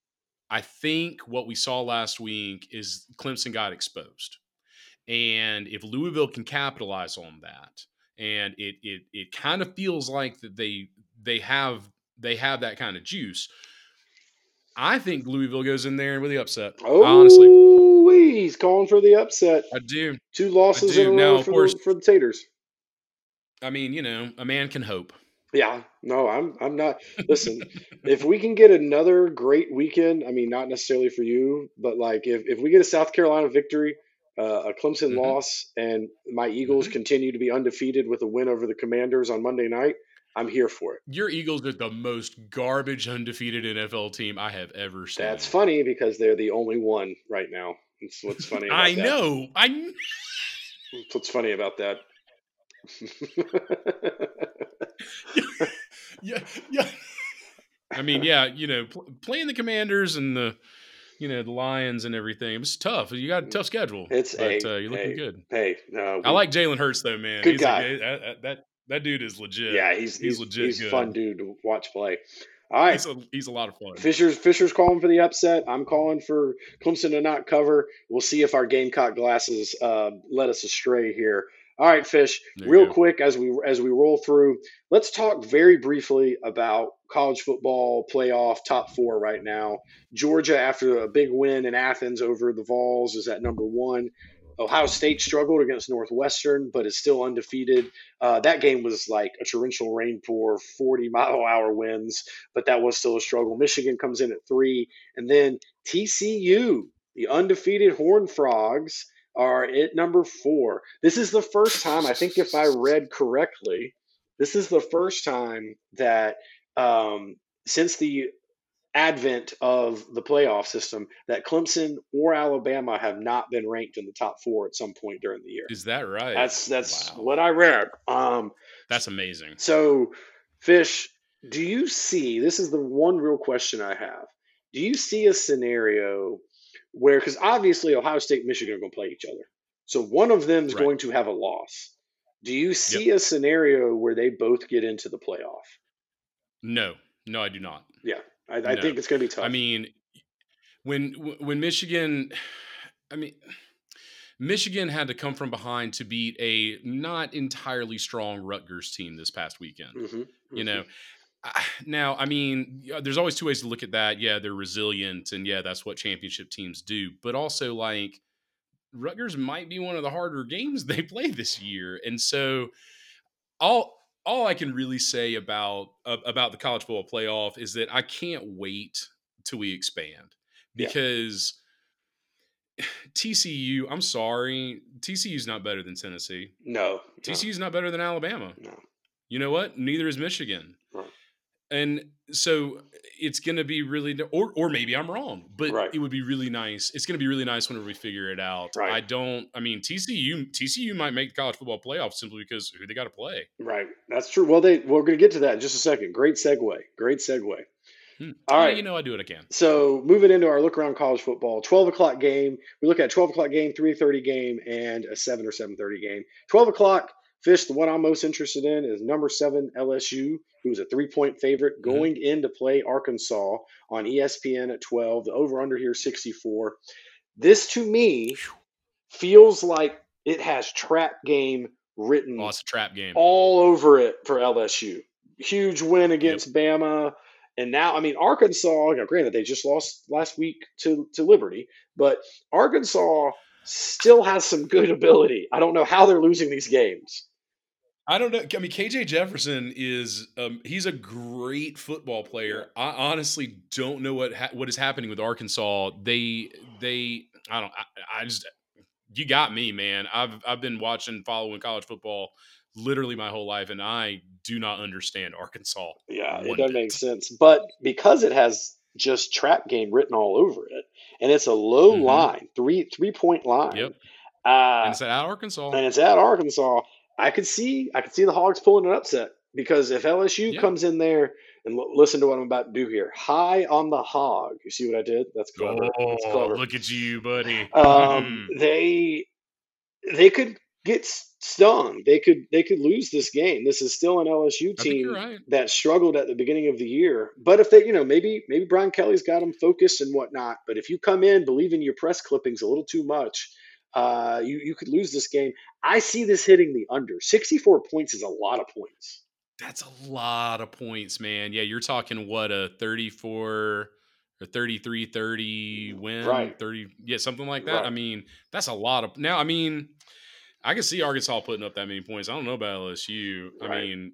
I think what we saw last week is Clemson got exposed. And if Louisville can capitalize on that and it it it kind of feels like that they they have they have that kind of juice I think Louisville goes in there and really upset. Oh, Honestly, he's calling for the upset. I do. Two losses do. in a row for course- the, for the Taters. I mean, you know, a man can hope. Yeah, no, I'm I'm not. Listen, if we can get another great weekend, I mean, not necessarily for you, but like if, if we get a South Carolina victory, uh, a Clemson Mhm. loss, and my Eagles Mhm. continue to be undefeated with a win over the Commanders on Monday night, I'm here for it. Your Eagles are the most garbage undefeated NFL team I have ever seen. That's funny because they're the only one right now. That's what's funny. I that. know. I kn- That's what's funny about that. yeah, yeah. I mean, yeah, you know, pl- playing the Commanders and the you know the Lions and everything. It was tough. You got a tough schedule. It's but hey, uh, you're looking hey, good. Hey, no, I like Jalen Hurts though, man. Good he's guy. A, that, that that dude is legit. yeah, he's he's, legit he's good. a fun dude to watch play. All right, He's a, he's a lot of fun. Fischer's Fischer's calling for the upset. I'm calling for Clemson to not cover. We'll see if our Gamecock glasses uh, let us astray here. All right, Fish. There Real quick as we as we roll through, let's talk very briefly about college football playoff top four right now. Georgia, after a big win in Athens over the Vols, is at number one. Ohio State struggled against Northwestern, but is still undefeated. Uh, that game was like a torrential rain pour, 40 mile hour winds, but that was still a struggle. Michigan comes in at three, and then TCU, the undefeated Horned Frogs, are at number four. This is the first time, I think, if I read correctly, this is the first time that um, since the advent of the playoff system that Clemson or Alabama have not been ranked in the top four at some point during the year. Is that right? That's that's Wow. what I read. Um, That's amazing. so, Fish, do you see? This is the one real question I have. Do you see a scenario where, because obviously Ohio State and Michigan are going to play each other, so one of them is Right. going to have a loss. Do you see a scenario where they both get into the playoff? No, no, I do not. Yeah, I, I No. think it's going to be tough. I mean, when when Michigan, I mean, Michigan had to come from behind to beat a not entirely strong Rutgers team this past weekend. Mhm, You mhm. know, now I mean, there's always two ways to look at that. Yeah, they're resilient, and yeah, that's what championship teams do. But also, like, Rutgers might be one of the harder games they play this year, and so all all I can really say about uh, about the college football playoff is that I can't wait till we expand Yeah. because TCU. I'm sorry, TCU's not better than Tennessee. no, no, TCU's not better than Alabama. no. You know what? Neither is Michigan. And so it's going to be really, or or maybe I'm wrong, but Right. it would be really nice. It's going to be really nice whenever we figure it out. Right. I don't. I mean, TCU TCU might make the college football playoff simply because who they got to play. Right, that's true. Well, they we're going to get to that in just a second. Great segue. Great segue. Hmm. All Yeah, right. you know I do what I can. So moving into our look around college football, twelve o'clock game. We look at twelve o'clock game, three thirty game, and a seven or seven thirty game. Twelve o'clock. Fish. The one I'm most interested in is number seven LSU, who's a three point favorite mm-hmm. going in to play Arkansas on ESPN at twelve. The over under here sixty four. This to me feels like it has trap game written Oh, trap game. all over it for LSU. Huge win against Bama. And now, I mean, Arkansas, you know, granted, they just lost last week to, to Liberty, but Arkansas still has some good ability. I don't know how they're losing these games. I don't know. I mean, KJ Jefferson is um, he's a great football player. I honestly don't know what ha- what is happening with Arkansas. They they I don't I, I just you got me, man. I've I've been watching following college football literally my whole life, and I do not understand Arkansas. Yeah, it doesn't bit. make sense. But because it has just trap game written all over it, and it's a low Mhm. line, three three point line. Yep. Uh, And it's at Arkansas. and it's at Arkansas. I could see I could see the Hogs pulling an upset because if LSU Yeah. comes in there and l- listen to what I'm about to do here, high on the hog. You see what I did? That's clever. That's Oh, clever. look at you, buddy. Um, they they could get stung. They could they could lose this game. This is still an LSU team right. that struggled at the beginning of the year. But if they, you know, maybe maybe Brian Kelly's got them focused and whatnot. But if you come in believing your press clippings a little too much, uh, you you could lose this game. I see this hitting the under. Sixty four points is a lot of points. That's a lot of points, man. Yeah, you're talking what a 34 or 33 30 win, Right. 30 yeah, something like that. I mean, that's a lot of Now, I mean, I can see Arkansas putting up that many points. I don't know about LSU. I mean,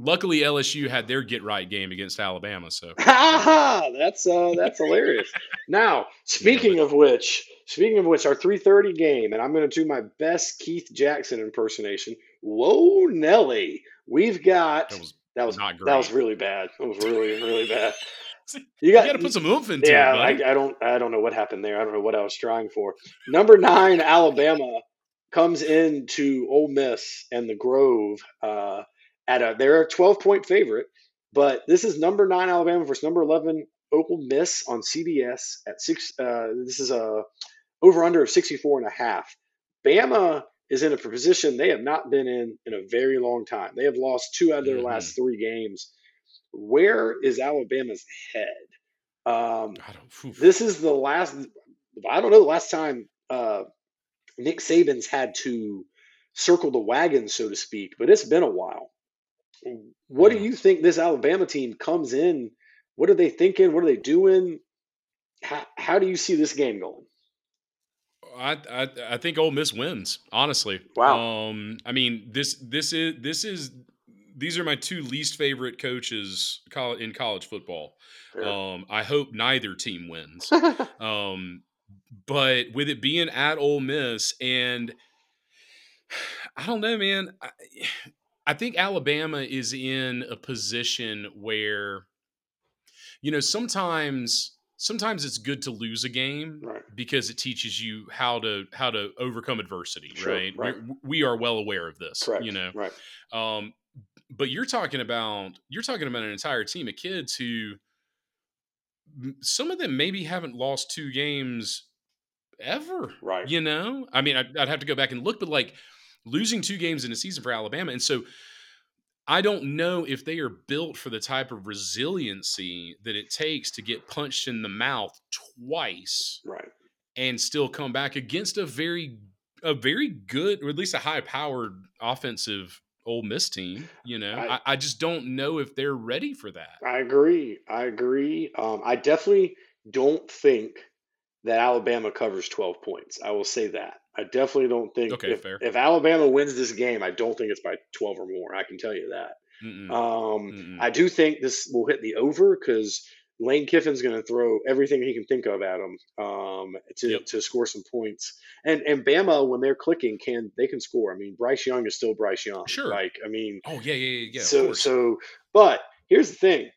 luckily LSU had their get right game against Alabama, so that's uh, that's hilarious. Now, speaking of which, speaking of which, our three thirty game, and I'm going to do my best Keith Jackson impersonation. Whoa, Nelly, we've got that was that was not that was really bad. That was really really bad. You you got, got to put some oomph into yeah. it, buddy. I, I don't I don't know what happened there. I don't know what I was trying for. Number nine, Alabama comes into Ole Miss and the Grove uh, at a they're a 12 point favorite But this is number nine Alabama versus number eleven Ole Miss on CBS at six. Uh, this is a over under of 64 and a half. Bama is in a position they have not been in in a very long time. They have lost two out of their Mhm. last three games. Where is Alabama's head? Um, I don't. this is the last. I don't know the last time uh, Nick Saban's had to circle the wagon, so to speak, but it's been a while. What do you think this Alabama team comes in? What are they thinking? What are they doing? How, how do you see this game going? I, I I think Ole Miss wins. Honestly, Wow. Um, I mean this this is this is these are my two least favorite coaches in college football. Um, I hope neither team wins. Um, but with it being at Ole Miss, and I don't know, man. I, I think Alabama is in a position where, you know, sometimes sometimes it's good to lose a game right. because it teaches you how to how to overcome adversity. Sure, right? right. We're, well aware of this. Correct. You know, Right. um, but you're talking about you're talking about an entire team of kids who some of them maybe haven't lost two games ever. Right. You know, I mean, I'd, I'd have to go back and look, but like losing two games in a season for Alabama, and so I don't know if they are built for the type of resiliency that it takes to get punched in the mouth twice Right. and still come back against a very a very good or at least a high powered offensive Ole Miss team. You know, I- I, I just don't know if they're ready for that. I agree. I agree. Um, I definitely don't think that Alabama covers 12 points. I will say that. I definitely don't think Okay, if, fair. if Alabama wins this game, I don't think it's by 12 or more. I can tell you that. Mm-mm, Um, mm-mm. I do think this will hit the over because Lane Kiffin's going to throw everything he can think of at him um, to, Yep. to score some points. And and Bama, when they're clicking, can they can score. I mean, Bryce Young is still Bryce Young. Sure. Like, I mean, oh yeah, yeah, yeah, yeah. so so but here's the thing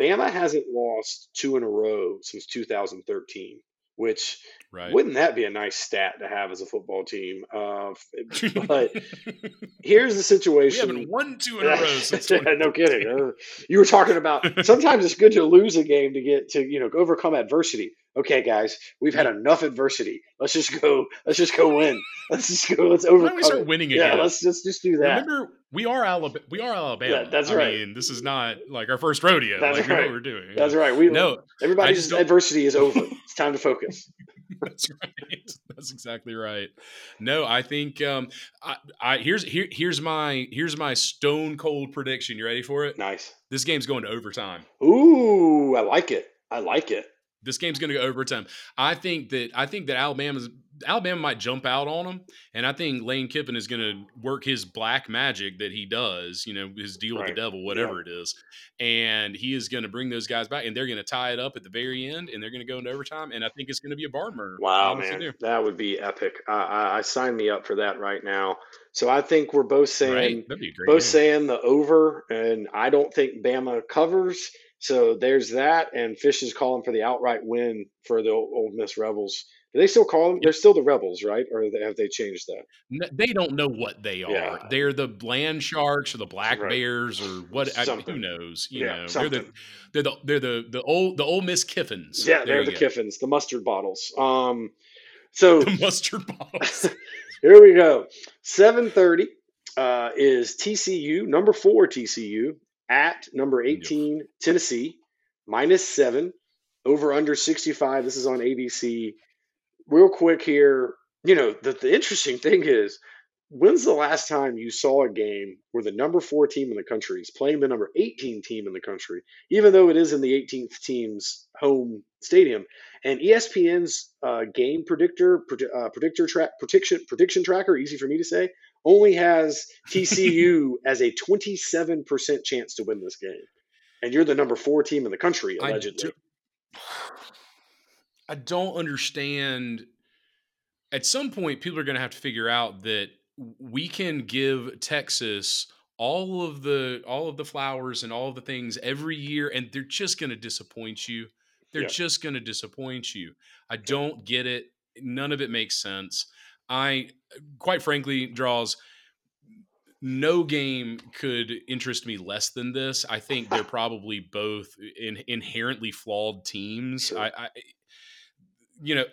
bama hasn't lost two in a row since 2013 which right. wouldn't that be a nice stat to have as a football team uh, but here's the we situation haven't won two in a row since no kidding Uh, you were talking about sometimes it's good to lose a game to get to you know overcome adversity okay guys we've had enough adversity let's just go let's just go win let's just go let's Why don't overcome we start winning yeah let's just just do that Remember, we are Alabama. We are Alabama. that's I right. mean, this is not like our first rodeo. That's like we right. what we're doing. that's right we No, I everybody's adversity is over it's time to focus That's right. That's exactly right. No, I think um I, I here's here here's my here's my stone cold prediction. You ready for it? nice This game's going to overtime. Ooh, I like it. I like it. This game's going to go overtime. I think that I think that Alabama's Alabama might jump out on them, and I think Lane Kiffin is going to work his black magic that he does. You know, his deal with the devil, whatever it is, and he is going to bring those guys back, and they're going to tie it up at the very end, and they're going to go into overtime, and I think it's going to be a barn burner. I Wow, man, do. that would be epic. I, I, I sign me up for that right now. So I think we're both saying Right? That'd be a great. both game. saying the over, and I don't think Bama covers. So there's that, and Fish is calling for the outright win for the Ole Miss Rebels. They still call them? They're still the Rebels, right? Or have they changed that? N- they don't know what they are. Yeah. They're the land sharks or the black Right. bears or what? Who knows? You Yeah, know, they're the they're the they're the the old the old Miss Kiffins. Yeah, they're the go. Kiffins, the mustard bottles. Um, so The mustard bottles. Here we go. 7:30 uh, is TCU, number four TCU, at number 18 Tennessee, minus seven, over under 65. This is on ABC. Real quick here, you know, the, the interesting thing is, when's the last time you saw a game where the number four team in the country is playing the number 18 team in the country, even though it is in the 18th team's home stadium? And ESPN's uh, game predictor, pred- uh, predictor track, prediction, prediction tracker, easy for me to say, only has TCU as a 27% chance to win this game. And you're the number four team in the country, I allegedly. I don't understand. At some point, people are going to have to figure out that we can give Texas all of the all of the flowers and all of the things every year, and they're just going to disappoint you. They're Yeah. just going to disappoint you. I don't get it. None of it makes sense. I, quite frankly, draws. no game could interest me less than this. I think they're probably both in, inherently flawed teams. Sure. I, I, you know,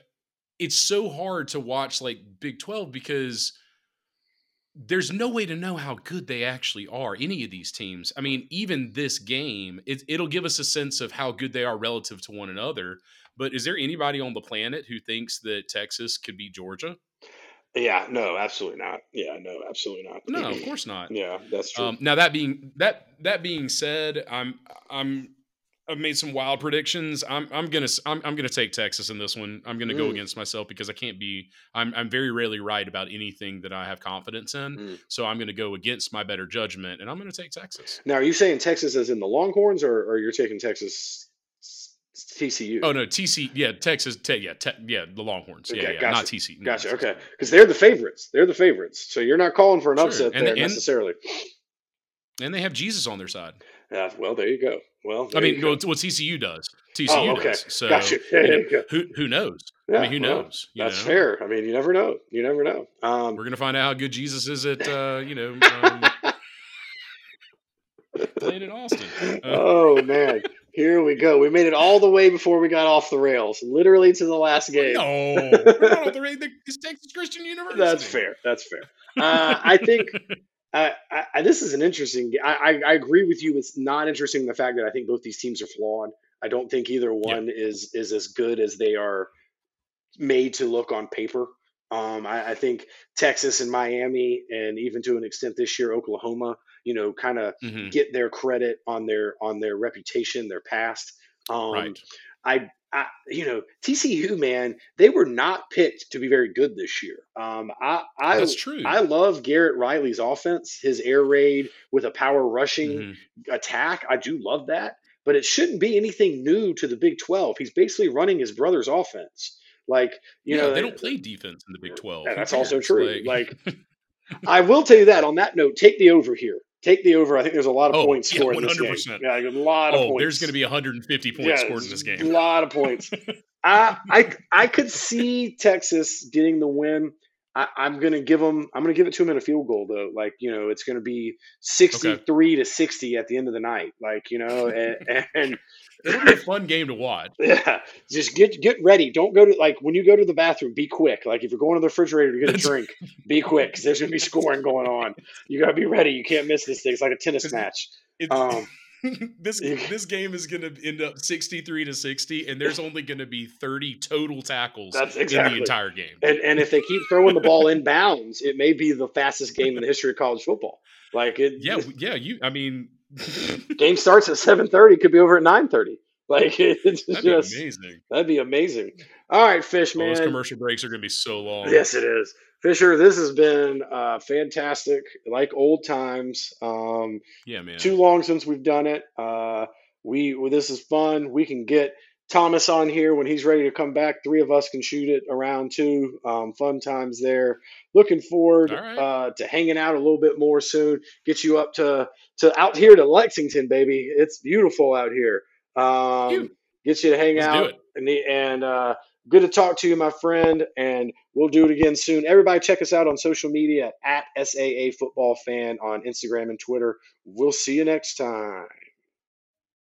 it's so hard to watch like Big Twelve because there's no way to know how good they actually are. Any of these teams. I mean, even this game, it, it'll give us a sense of how good they are relative to one another. But is there anybody on the planet who thinks that Texas could beat Georgia? Yeah, no, absolutely not. Yeah, no, absolutely not. No, of course not. Yeah, that's true. Um, now that being that that being said, I'm I'm I've made some wild predictions. I'm I'm gonna I'm, I'm gonna take Texas in this one. I'm gonna go Mm. against myself because I can't be. I'm I'm very rarely right about anything that I have confidence in. Mm. So I'm gonna go against my better judgment, and I'm gonna take Texas. Now, are you saying Texas is in the Longhorns, or, or you're taking Texas TCU? Oh no, TC. Yeah, Texas. Te, yeah, te, yeah, the Longhorns. Yeah, Okay, yeah, gotcha. not TC. not Gotcha. Okay, because they're the favorites. They're the favorites. So you're not calling for an Sure, upset and- there and- necessarily. And they have Jesus on their side. Yeah. Well, there you go. Well, I mean, what TCU does. TCU Oh, okay. does. So Gotcha. Yeah, you know, who who knows? Yeah, I mean, who well, knows? That's know? fair. I mean, you never know. You never know. Um, We're gonna find out how good Jesus is at uh, you know um, playing in Austin. Uh, oh man, here we go. We made it all the way before we got off the rails, literally to the last game. no, we're not on the rate. It's Texas Christian University. That's fair. That's fair. Uh, I think uh, I, I, this is an interesting. I agree with you. It's not interesting the fact that I think both these teams are flawed. I don't think either one is is as good as they are made to look on paper. Um, I, I think Texas and Miami, and even to an extent this year Oklahoma, you know, kind of Mhm, get their credit on their on their reputation, their past. Um, right. I, I, you know, TCU man, they were not picked to be very good this year. Um, I, I, That's true. I love Garrett Riley's offense, his air raid with a power rushing Mhm. attack. I do love that, but it shouldn't be anything new to the Big Twelve. He's basically running his brother's offense. Like, you yeah, know, they don't play defense in the Big Twelve. That's also true. Like, I will tell you that on that note, take the over here. Take the over. I think there's a lot of Oh, points yeah, scored in this game. 100%. Yeah, a lot of oh, points. there's going to be 150 points Yeah, scored in this game. A lot of points. I, I I could see Texas getting the win. I, I'm gonna give them. I'm gonna give it to them in a field goal though. Like you know, it's gonna be 63 to 60 at the end of the night. Like you know, and, and It'll be a fun game to watch. yeah, just get get ready. Don't go to like when you go to the bathroom. Be quick. Like if you're going to the refrigerator to get a drink, be quick because there's gonna be scoring going on. You gotta be ready. You can't miss this thing. It's like a tennis match. It's, Um, this this game is going to end up 63 to 60, and there's only going to be 30 total tackles That's in the entire game. And and if they keep throwing the ball in bounds, it may be the fastest game in the history of college football. Like it, Yeah, yeah. You, I mean, game starts at seven thirty, could be over at nine thirty. Like it's that'd be just amazing. that'd be amazing. All right, fish All those commercial breaks are going to be so long. Yes, it is. Fischer, this has been uh, fantastic, like old times. Um, Yeah, man. too long since we've done it. Uh, we well, this is fun. We can get Thomas on here when he's ready to come back. Three of us can shoot it around too. Um, fun times there. Looking forward right. uh, to hanging out a little bit more soon. Get you up to to out here to Lexington, baby. It's beautiful out here. Um, get you to hang Let's out and and uh, good to talk to you, my friend. And we'll do it again soon. Everybody, check us out on social media at SAA Football Fan on Instagram and Twitter. We'll see you next time.